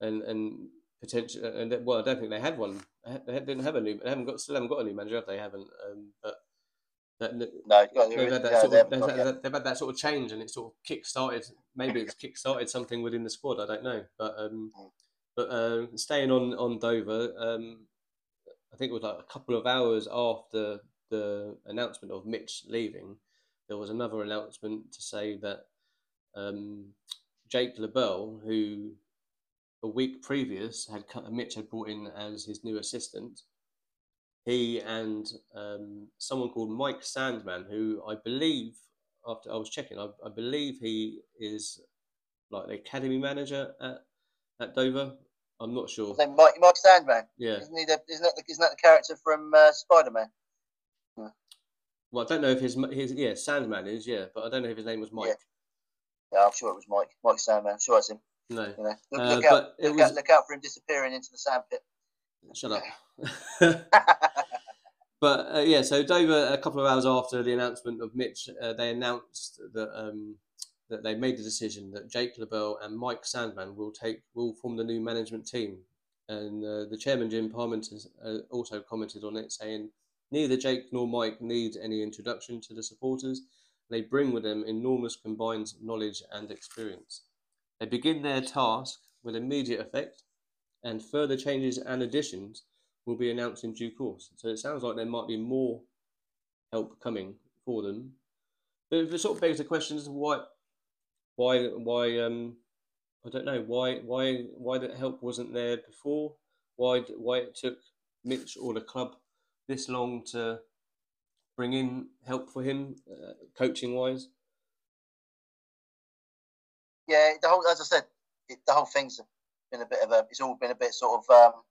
and and potential and well I don't think they had one they didn't have a new they haven't got still haven't got a new manager they haven't um, but that, no, they've, had that sort of, they've, had, they've had that sort of change, and it sort of kick started. Maybe it's kick started something within the squad. I don't know, but um, mm. but uh, staying on on Dover, um, I think it was like a couple of hours after the announcement of Mitch leaving, there was another announcement to say that um, Jake LaBelle, who a week previous had Mitch had brought in as his new assistant, he and um, someone called Mike Sandman, who I believe, after I was checking, I, I believe he is like the academy manager at, at Dover. I'm not sure. Mike, Mike Sandman. Yeah. Isn't, he the, isn't, that the, isn't that the character from uh, Spider Man? Yeah. Well, I don't know if his, his yeah Sandman is yeah, but I don't know if his name was Mike. Yeah, yeah I'm sure it was Mike. Mike Sandman. I'm sure it's him. No. You know, look, uh, look out, look, was... out, look out for him disappearing into the sandpit. Shut up. but uh, yeah, so Dover, a couple of hours after the announcement of Mitch, uh, they announced that um, that they made the decision that Jake LaBelle and Mike Sandman will take will form the new management team. And uh, the chairman Jim Parmenter uh, also commented on it, saying neither Jake nor Mike need any introduction to the supporters. They bring with them enormous combined knowledge and experience. They begin their task with immediate effect, and further changes and additions will be announced in due course. So it sounds like there might be more help coming for them. But it sort of begs the question as to why, why, why, um, I don't know why, why, why that help wasn't there before. Why, why it took Mitch or the club this long to bring in help for him, uh, coaching wise. Yeah, the whole, as I said, it, the whole thing's been a bit of a. It's all been a bit sort of um,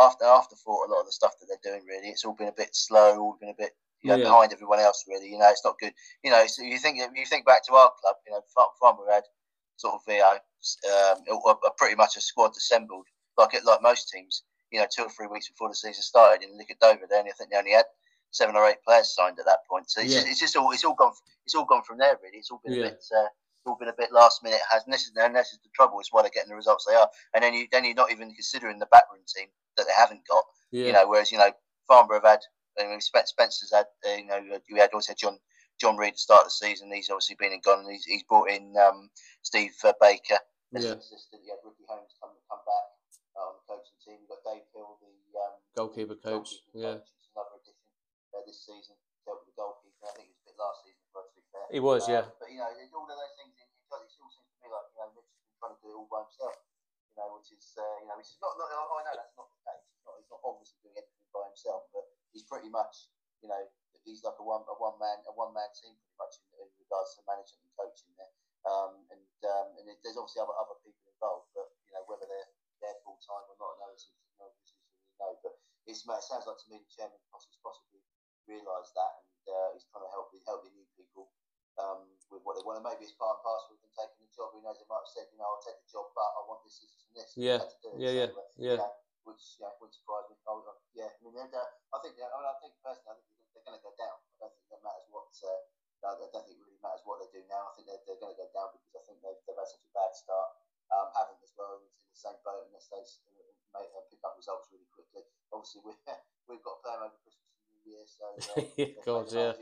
after afterthought. A lot of the stuff that they're doing, really, it's all been a bit slow. All been a bit you know, yeah. behind everyone else. Really, you know, it's not good. You know, so you think you think back to our club. You know, Farnborough had sort of know, um, a, pretty much a squad assembled like it, like most teams. You know, two or three weeks before the season started, and look at Dover. Then I think they only had seven or eight players signed at that point. So it's, yeah. just, it's just all it's all gone it's all gone from there. Really, it's all been yeah. a bit. Uh, all been a bit last minute. Has and this is and this is the trouble. It's why they're getting the results they are. And then you then you're not even considering the backroom team that they haven't got. Yeah. You know, whereas you know Farnborough have had. I mean, Spencer's had. Uh, you know, you had also John John Reid to start the season. He's obviously been and gone. And he's, he's brought in um, Steve uh, Baker as yeah. assistant. You had Ricky Holmes come come back uh, on the coaching team. You've got Dave Hill, the um, goalkeeper coach. Goalkeeper yeah, coach, another addition uh, this season. Helped with the goalkeeper. I think it was a bit last season. For to be fair. He was, uh, yeah. But you know, all of those things it still seems to me like you know Mitch has been trying to do it all by himself. Which is uh, you know, which is not, not. I know that's not the case. He's not, he's not obviously doing everything by himself, but he's pretty much you know he's like a one a one man a one man team pretty much in, in regards to management and coaching there. Um, and um, and it, there's obviously other other people involved, but you know whether they're they're full time or not, no, it's, no really know. But it sounds like to me the chairman possibly possibly realised that, and uh, he's trying to help help the new people um, with what they want. And maybe it's part and parcel with them taking the job. Who knows? They might have said, you know, I'll take the job, but I want this, this, and this. Yeah. Yeah, yeah, so, yeah, yeah. Which yeah, wouldn't surprise me. I would, yeah, I mean, uh, I think, I, mean, I think personally, I think they're going to go down. I don't think that matters what. Uh, I don't think it really matters what they do now. I think they're, they're going to go down because I think they've, they've had such a bad start. Um, haven't as well in the same boat unless they uh, make, uh, pick up results really quickly. Obviously, we we've got play them over Christmas and New Year, so uh, God, yeah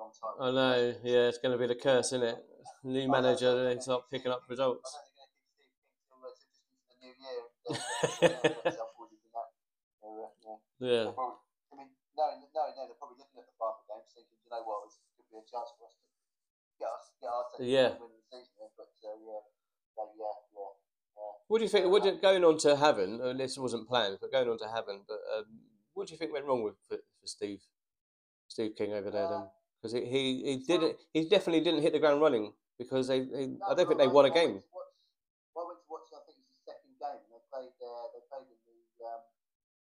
long time. I know, yeah, it's going to be the curse, isn't it? New manager, they start picking up results. yeah. I mean, no, no, no, they're probably looking at the games thinking, you know what, this could be a chance for us to get us, get our yeah. win the season. But uh, yeah, so, yeah, yeah. What do you think? What did, going on to Havant? Uh, this wasn't planned, but going on to Havant. But um, what do you think went wrong with for, for Steve, Steve King over there? Uh, then because he, he, he did it. He definitely didn't hit the ground running because they. they no, I don't think they won a game. Well, I went to watch. I think it was the second game. They played. Uh, they played in the um,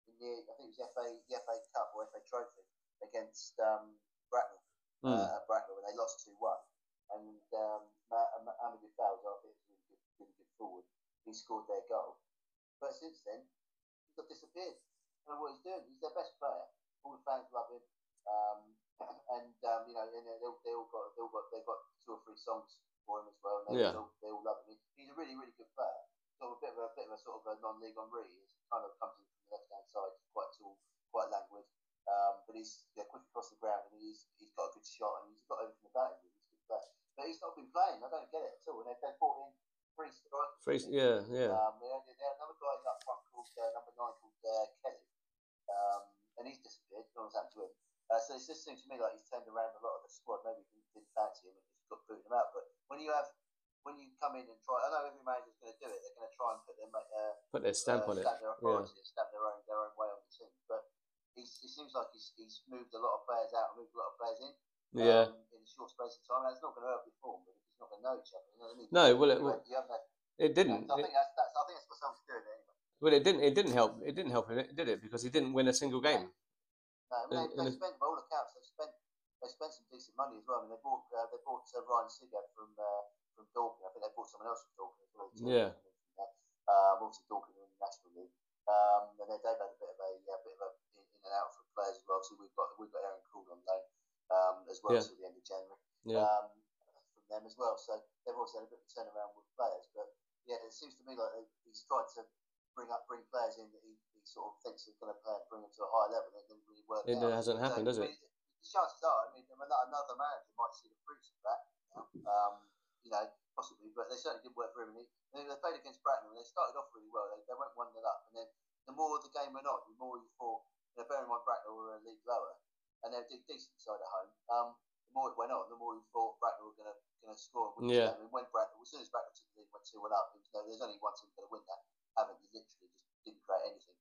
in the. I think it was the FA the FA Cup or FA Trophy against um, Bracknell. Mm. Uh, Bracknell, and they lost two one. And um, Amadou Falls, I think, really good, good forward. He scored their goal. But since then, he's got disappeared. I don't know what he's doing. He's their best player. All the fans love him. And um, you know, and they all, they all got they all got they got two or three songs for him as well. And they, yeah. all, they all love him. He's a really really good player. Sort of a bit of a bit of a sort of a non-league Henry. He kind of comes in from the left hand side, quite tall, quite languid. Um, but he's yeah, quick across the ground, and he's he's got a good shot, and he's got everything about him. He's a good player. But he's not been playing. I don't get it at all. And they've, they brought in three strikers. Three, yeah, yeah. Um, they had, they another guy up front called uh, number nine called uh, Kelly, um, and he's disappeared. No one's happened to him. Uh, so it's just seems to me like he's turned around a lot of the squad. Maybe he didn't fancy him and just got booting him out. But when you have when you come in and try, I know every manager's going to do it. They're going to try and put their uh, put their stamp uh, on it, stamp their authority, yeah. stamp their own their own way on the team. But it seems like he's, he's moved a lot of players out and moved a lot of players in. Yeah. Um, in a short space of time, and it's not going to help your form because it's not going to know each other. You know what I mean? No, well, it, well, it didn't. I think that's, that's I think that's what something's doing anyway. Well, it didn't. It didn't help. It didn't help him, did it? Because he didn't win a single game. No, they, they spent all accounts. They spent they spent some decent money as well. I mean, they bought uh, they bought uh, Ryan Sigurd from uh, from Dorking. I think they bought someone else from Dorking as well. Yeah. Um, obviously Dorking in the National League. Um, and then they've had a bit of a, a bit of a in, in, and out for players as well. So we've got we've got Aaron Kuhl on loan um, as well yeah. the end of January. Yeah. Um, from them as well. So they've also had a bit of a turnaround with players. But yeah, it seems to me like he's tried to bring up bring players in that he sort of thinks are going to play, bring them to a higher level. It didn't really work. It out. hasn't happened, so, does it? the chances are, I mean, another manager might see the fruits of that. Um, you know, possibly, but they certainly did work for him. And they, they played against Bracknell, and they started off really well. They, they went one 0 up, and then the more the game went on, the more you thought. You know, bearing in mind Bracknell were a league lower, and they're a decent side at home. Um, the more it went on, the more you thought Bracknell were going to going to score. Yeah. I mean, when Bracknell, as soon as Bracknell took the lead, went two one up. Was, no, there's only one team going to win that. Havant literally just didn't create anything,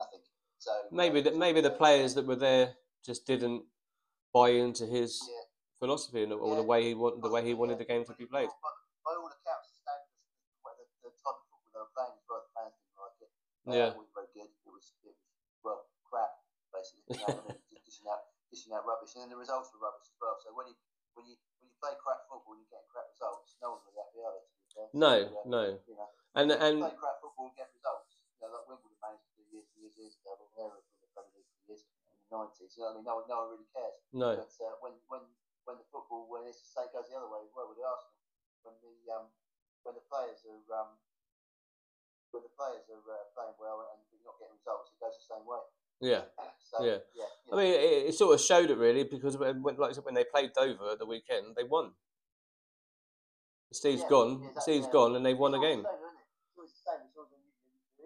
nothing. So maybe uh, the, maybe the players that were there just didn't buy into his yeah. philosophy and, or yeah. the way he wanted the way he wanted the game to be played. By, by all accounts, the, the, the type of football they were playing as well, the fans didn't like it. Yeah, it wasn't very good. It was it was well crap basically. You know, dishing out dishing out rubbish, and then the results were rubbish as well. So when you when you when you play crap football and you get crap results, no one's really happy, are they? No, so, no. You know, and and play crap football and get results. You know, like Wimbledon managed years years, years ago, but they were from the Premier League for years nineties. You know, I mean, no one, no one really cares. No. But uh, when when when the football, when it's say goes the other way well with the Arsenal, when the um when the players are um when the players are uh, playing well and you're not getting results, it goes the same way. Yeah. So, yeah. yeah. I mean, it, it, sort of showed it really because when, like when they played Dover at the weekend, they won. Steve's yeah, gone. exactly, Steve's gone, and they won it's a game. Same, it? It's always the same. It's always,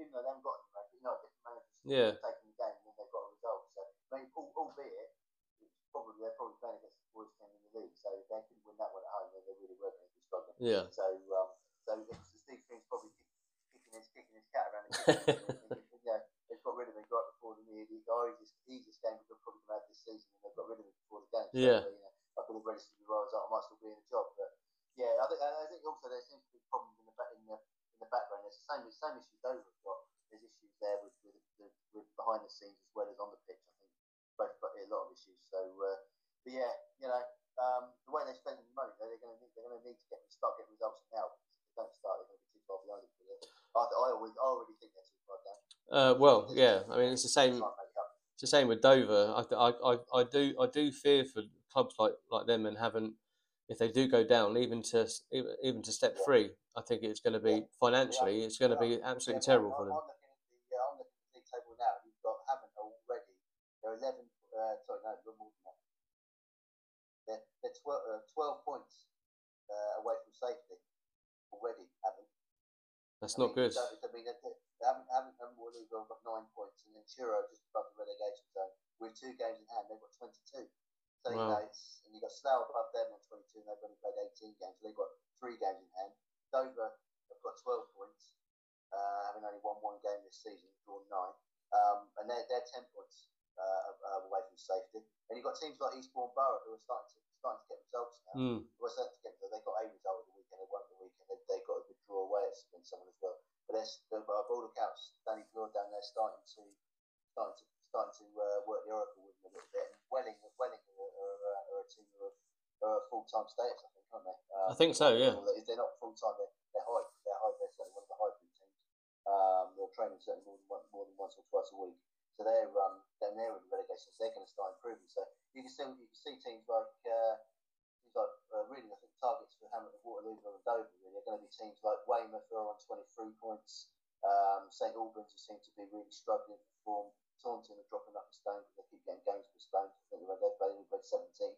even though they haven't got any, you know, different managers yeah. taking the game and they've got a result. So, I mean, albeit, it's probably they're probably playing against the boys team in the league, so if they couldn't win that one at home, then they really were going to be struggling. Yeah. So, um, so Steve King's probably kicking his kicking his cat around. The you know, they've got rid of him right before the, the, the easiest, easiest game we've probably had this season, and they've got rid of him before the game. So, yeah. you know, I could have registered the Royals out. I might still be in the job, but yeah, I think I think also there seems to be problems in the in the in the background. There's the same same issues Dover have got. There's issues there with behind the scenes as well as on the pitch. I think both got a lot of issues. So, uh, but yeah, you know, um, the way they're spending the money, they're going to need they're going to need to get start getting results now. They don't start, they're going to be too far behind. I, I always I already think they're too far down. Uh, well, yeah. I mean, it's the same. It's the same with Dover. I, I, I, I do I do fear for clubs like like them and Havant if they do go down, even to even to step yeah. three, I think it's going to be financially, it's going to be absolutely terrible for them. I'm looking at the, uh, I'm looking at the league table now. You've got Havant already. They're eleven. Uh, sorry, no, more than that. They're, they're 12, uh, 12 points uh, away from safety already. Havant. That's I not mean, good. I mean, they, haven't haven't league. Got nine points, and then just above the relegation zone with two games in hand. They've got twenty-two. So wow. you know, it's, and you've got Slough above them on 22, and they've only played 18 games. So they've got three games in hand. Dover have got 12 points, uh, having only won one game this season, drawn nine, um, and they're, they're 10 points uh, away from safety. And you've got teams like Eastbourne Borough who are starting to starting to get results now. Mm. Well, starting to get, they've got a result of the weekend. They won the weekend. They, they've got a good draw away against someone as well. But they're, by all accounts, Danny Bloor down there starting to starting to starting to uh, work the oracle with them a little bit. And Welling, Welling are, are, are a team who are, are full time status, I think, aren't they? Um, I think so, yeah. If they're not full time, they're, they're high. They're high. They're certainly one of the high teams. Um, they're training certainly more than, one, more than once or twice a week. So they're um, then they're in relegation, so they're going to start improving. So you can see you can see teams like uh, like uh, really I think targets for Hamilton, Waterloo, and Dover really are going to be teams like Weymouth who are on 23 points. Um, St Albans who seem to be really struggling for form. Taunton are dropping up a stone because they keep getting games postponed. I think they've played, they've played 17.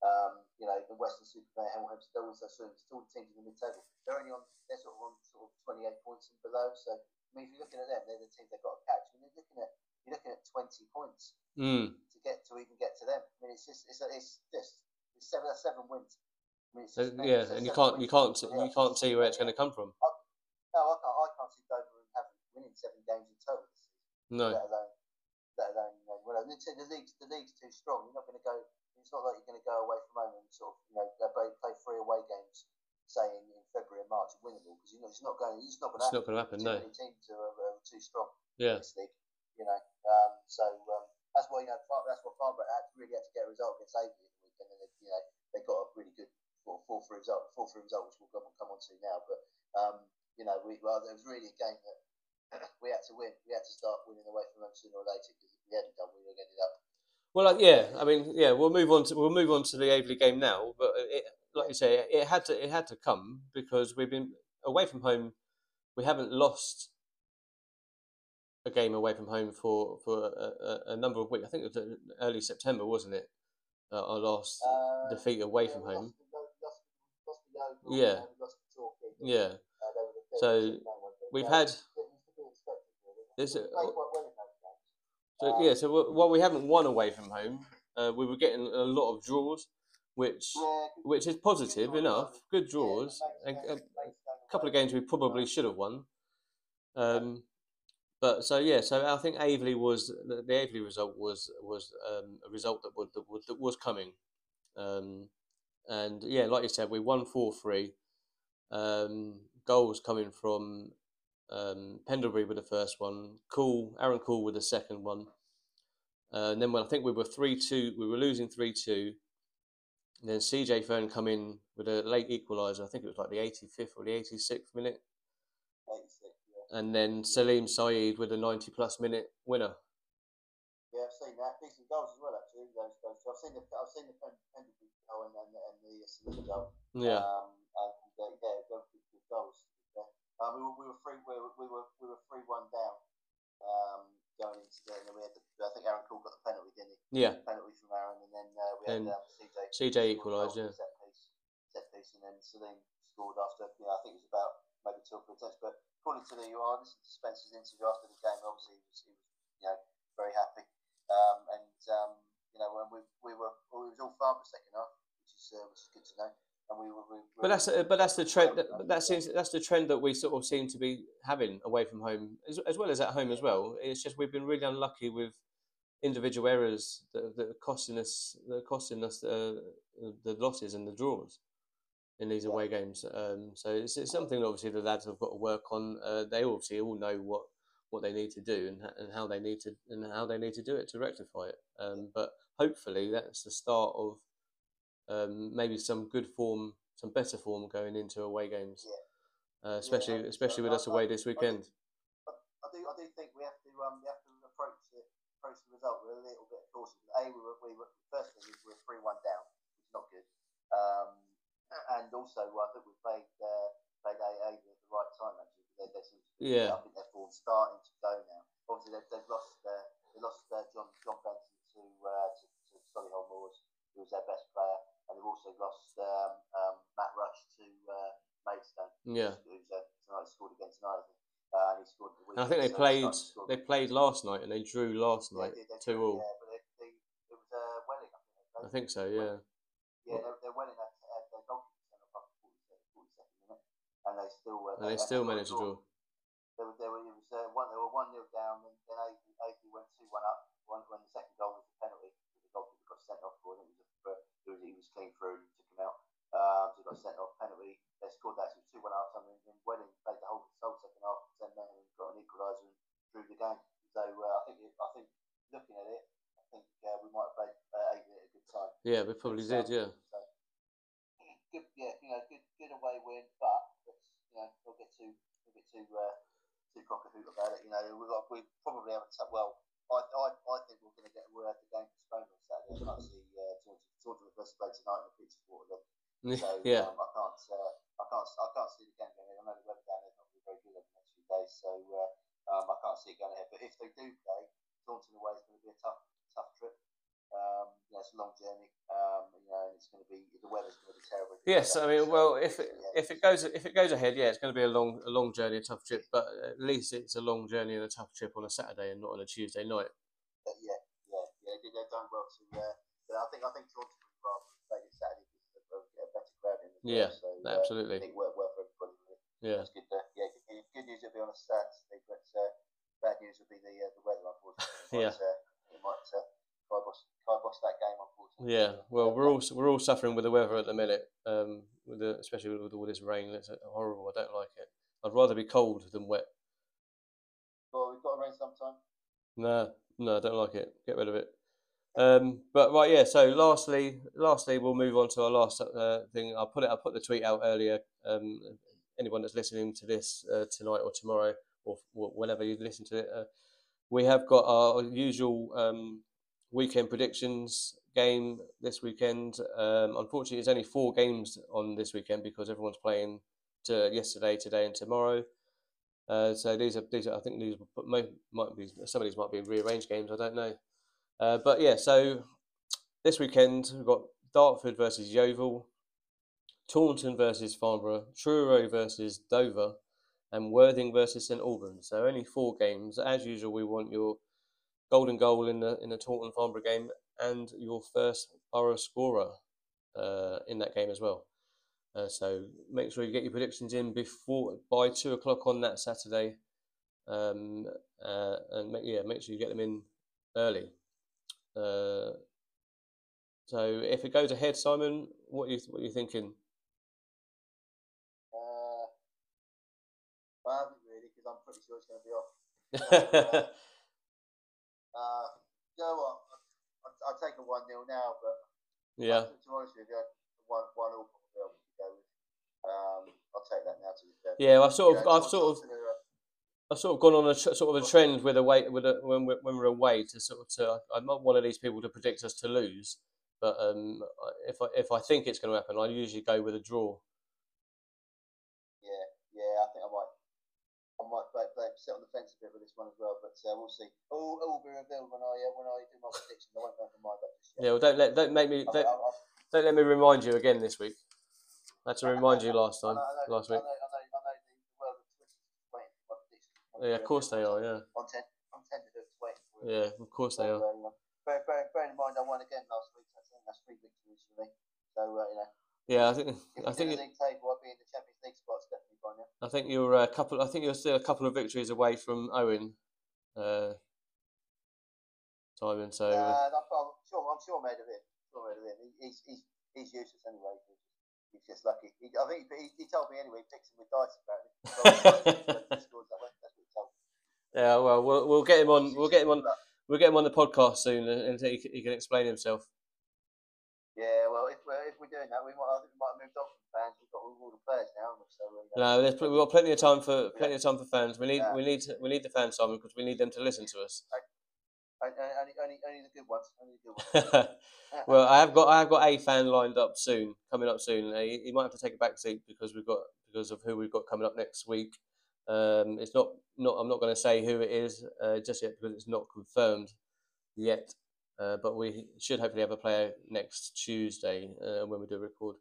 Um, you know, the Weston-super-Mare, Hemel Hempstead, they're also still, still the teams in the mid-table. They're only on, they're sort of on sort of 28 points and below. So, I mean, if you're looking at them, they're the teams they've got to catch. I mean, you're looking at you're looking at 20 points mm. to get to even get to them. I mean, it's just it's, it's just it's seven seven wins. I mean, uh, yeah, and you can't you can't you can't see where it's going to come from. I, no, I can't. I can't see Dover having winning seven games in total. No. Let alone, let alone you know, well, the, the league's the league's too strong. You're not going to go. It's not like you're going to go away from home and sort of you know play, play three away games saying in February and March are winnable because you know it's not going. It's not going to happen. It's not going to happen. Too no. many teams are, are too strong. Yeah. In this league, you know. Um, so um, that's why you know that's why Farnborough had really had to get a result against Aveley in the weekend, and they, you know they got a really good four four three result, four three result, which we'll come, come on to now. But um, you know, we well, there was really a game that we had to win. We had to start winning away from them sooner or later because if we hadn't done, we would have ended up. Well, uh, yeah, I mean, yeah, we'll move on to we'll move on to the Aveley game now, but it, like you say, it had to it had to come because we've been away from home. We haven't lost a game away from home for for a, a, a number of weeks. I think it was uh, early September, wasn't it? Uh, our last uh, defeat away yeah, from home. Lost, yeah. Yeah. So we've had this. Uh, so yeah, so while we haven't won away from home, uh, we were getting a lot of draws, which which is positive enough. Good draws. A, a, couple of games we probably should have won. Um, but so yeah, so I think Aveley was the, the Aveley result was was um, a result that would, that, would, that was coming, um, and yeah, like you said, we won four three. Um, goals coming from um, Pendlebury with the first one, Kuhl, Aaron Kuhl with the second one. Uh, and then when I think we were 3 2, we were losing 3 2. Then CJ Fern come in with a late equaliser. I think it was like the 85th or the 86th minute. 86, yeah. And then Salim Saeed with a 90 plus minute winner. Yeah, I've seen that. Decent goals as well, actually. Those goals. So I've seen the I've seen the Pendlebury goal and, and, and the Salim goal. Yeah. Um, and uh, yeah, good, good goals. Um, we, were, we were three we were we were, we were three one down um, going into the and we had the, I think Aaron Kuhl got the penalty, didn't he? Yeah. Penalty from Aaron, and then uh, we had um, CJ. CJ equalised, yeah. Set piece, set piece, and then Salim scored after. Know, I think it was about maybe two or three attempts. But according to the you are listening to Spencer's interview after the game, obviously he was, he was you know very happy. Um, and um, you know when we we were well, it was all fun for the second half, which is uh, which is good to know. And We were, we but that's but that's the trend. That, that seems that's the trend that we sort of seem to be having away from home, as, as well as at home as well. It's just we've been really unlucky with individual errors that, that are costing us that are costing us uh, the losses and the draws in these away games. Um, so it's, it's something obviously the lads have got to work on. Uh, they obviously all know what what they need to do and, and how they need to and how they need to do it to rectify it. Um, but hopefully that's the start of um, maybe some good form, some better form going into away games. Yeah. Uh, especially yeah, especially with us away this weekend. I, I, do I do think we have to um, we have to approach the approach the result with a little bit of caution. A we were, we were first thing is we were three one down, which is not good. And also I think we played uh, played A A at the right time actually. They're, they're sort of, yeah. I think their form's starting to go now. Obviously they've, they've lost uh, they lost uh, John John Benson to uh, to, to Solihull Moors, who was their best player and they've also lost um, um, Matt Rush to uh, Maidstone. Yeah, who's uh, tonight scored against tonight. Uh, and he scored the and I think they so played. They played last night, and they drew last night yeah, two all. Yeah, but they, they, it was uh, Welling. I think, I think so. Yeah. Yeah, they're, they're Welling at their goalkeeper centre up to 42nd minute, and they still. Uh, and they, they still managed to draw. They were, they were, it was, uh, one, they were 1 0 down, and then Aveley went 2 1 up when, when the second goal was a penalty. The goalkeeper got sent off for it. It was he was, he was clean through, took him out. Um, so he got sent off penalty. They scored that, so it was 2 1 half time. And, and Welling played the whole, whole second half, 10 men, and got an equaliser and drew the game. So uh, I think I think looking at it, I think uh, we might have played uh, at a good time. Yeah, we probably so, did, yeah. So, good, yeah, you know, good, good away win, but you know, we'll get too, we'll get too, uh, too cock a hoot about it. You know, we got, we probably haven't. Well, I, I, I think we're going to get we'll have the game postponed on Saturday. I can't see uh, Taunton, Taunton versus play tonight in the Pizza Waterloo. So yeah. um, I can't uh, I can't I can't see the game going ahead. I know the weather down there's not be very good over the next few days, so uh, um, I can't see it going ahead. But if they do play, Taunton away is going to be a tough tough trip. Um, know, it's a long journey. Um, you know, and it's going to be the weather's going to be terrible. Yes, I mean, well, if it, if it goes if it goes ahead, yeah, it's going to be a long a long journey, a tough trip. But at least it's a long journey and a tough trip on a Saturday and not on a Tuesday night yeah, yeah, yeah. They, they've done well to. Uh, but I think I think Taunton would rather play it Saturday because a better crowd in. Yeah, so, uh, absolutely. I think work well for everybody. Yeah, that's good. Uh, yeah, good, good news it'll be on a Saturday, but uh, bad news would be the uh, the weather, unfortunately. yeah, uh, it might uh, kibosh that game, unfortunately. Yeah, well, we're all we're all suffering with the weather at the minute. Um, with the, especially with all this rain. It's horrible. I don't like it. I'd rather be cold than wet. Well, we've got rain sometime. No, no, I don't like it. Get rid of it. Um, but right, yeah. So, lastly, lastly, we'll move on to our last uh, thing. I'll put it. I put the tweet out earlier. Um, anyone that's listening to this uh, tonight or tomorrow or, whenever you listen to it, uh, we have got our usual um, weekend predictions game this weekend. Um, unfortunately, there's only four games on this weekend because everyone's playing to yesterday, today, and tomorrow. Uh, so these are these. Are, I think these might, might be some of these might be rearranged games. I don't know. Uh, but yeah, so this weekend we've got Dartford versus Yeovil, Taunton versus Farnborough, Truro versus Dover, and Worthing versus St Albans. So only four games. As usual, we want your golden goal in the in the Taunton Farnborough game and your first Borough scorer uh, in that game as well. Uh, so make sure you get your predictions in before by two o'clock on that Saturday, um, uh, and make, yeah, make sure you get them in early. Uh, so if it goes ahead, Simon, what are you what are you thinking? Uh, I haven't really because I'm pretty sure it's going to be off. uh, you know what? I'll, I'll take a one 0 now, but yeah, to be honest with you, one one all probably I would go with. Um, I'll take that now to the Yeah, I've sort of, I've sort of. I've sort of gone on a tr- sort of a trend with away with a, when we're, when we're away to sort of to I'm not one of these people to predict us to lose, but um, if I if I think it's going to happen, I usually go with a draw. Yeah, yeah, I think I might I might play, play, sit on the fence a bit with this one as well, but uh, we'll see. it will be revealed when I uh, when I do my predictions. I won't know for mine, but yeah. Well, don't let don't make me don't, I'll, I'll, don't let me remind you again this week. I had to remind you last time, I know, last week. I know, yeah, of course they are. Yeah. On ten, on ten to do it. Wait. Yeah, of course they are. Uh, bear, bear, bear in mind, I won again last week. I think that's three victories for me. So uh, you know. Yeah, I think. I think. The league table, I'll be in the Champions League spots definitely. I think you're a couple. I think you're still a couple of victories away from Owen. Uh, Simon, so. Uh, I'm, sure. I'm sure made of it. Sure made of it. He's he's he's useless anyway. He's just, he's just lucky. He, I think he, he, told me anyway. He picks him with dice apparently. Yeah, well, we'll we'll get him on. We'll get him on. We'll get him on the podcast soon, and he, he can explain himself. Yeah, well, if we're, if we're doing that, we might, I think we might have moved on from fans. We've got all the players now, so. Uh, no, there's, we've got plenty of time for plenty of time for fans. We need yeah. we need we need the fans, Simon, because we need them to listen to us. only, only, only the good ones. Only the good ones. well, I have got I have got a fan lined up soon, coming up soon. He, he might have to take a back seat because we've got because of who we've got coming up next week. Um, it's not, not. I'm not going to say who it is uh, just yet because it's not confirmed yet. Uh, but we should hopefully have a player next Tuesday uh, when we do a record.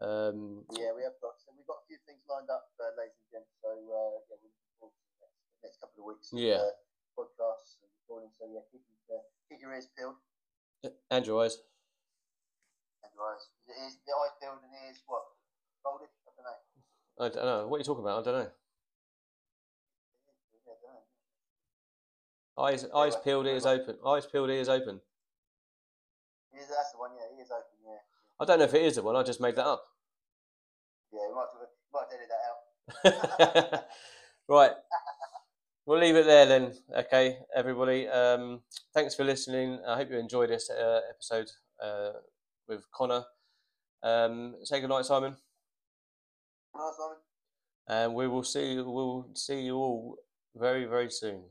Um, yeah, we have got. So we've got a few things lined up, uh, ladies and gents. So uh, yeah, we're looking forward to the next, the next couple of weeks. Yeah. Of, uh, podcasts and recording. So yeah, keep, keep your ears peeled. And your eyes. And your eyes. Is the eyes peeled and ears what? Folded? I don't know. I don't know. What are you talking about? I don't know. Eyes, eyes peeled, ears open. Eyes peeled, ears open. Yeah, that's the one. Yeah, ears open. Yeah. I don't know if it is the one. I just made that up. Yeah, we might, we might edit that out. right. We'll leave it there then. Okay, everybody. Um, thanks for listening. I hope you enjoyed this uh, episode uh, with Connor. Um, say good night, Simon. Good night, Simon. And we will see. We'll see you all very, very soon.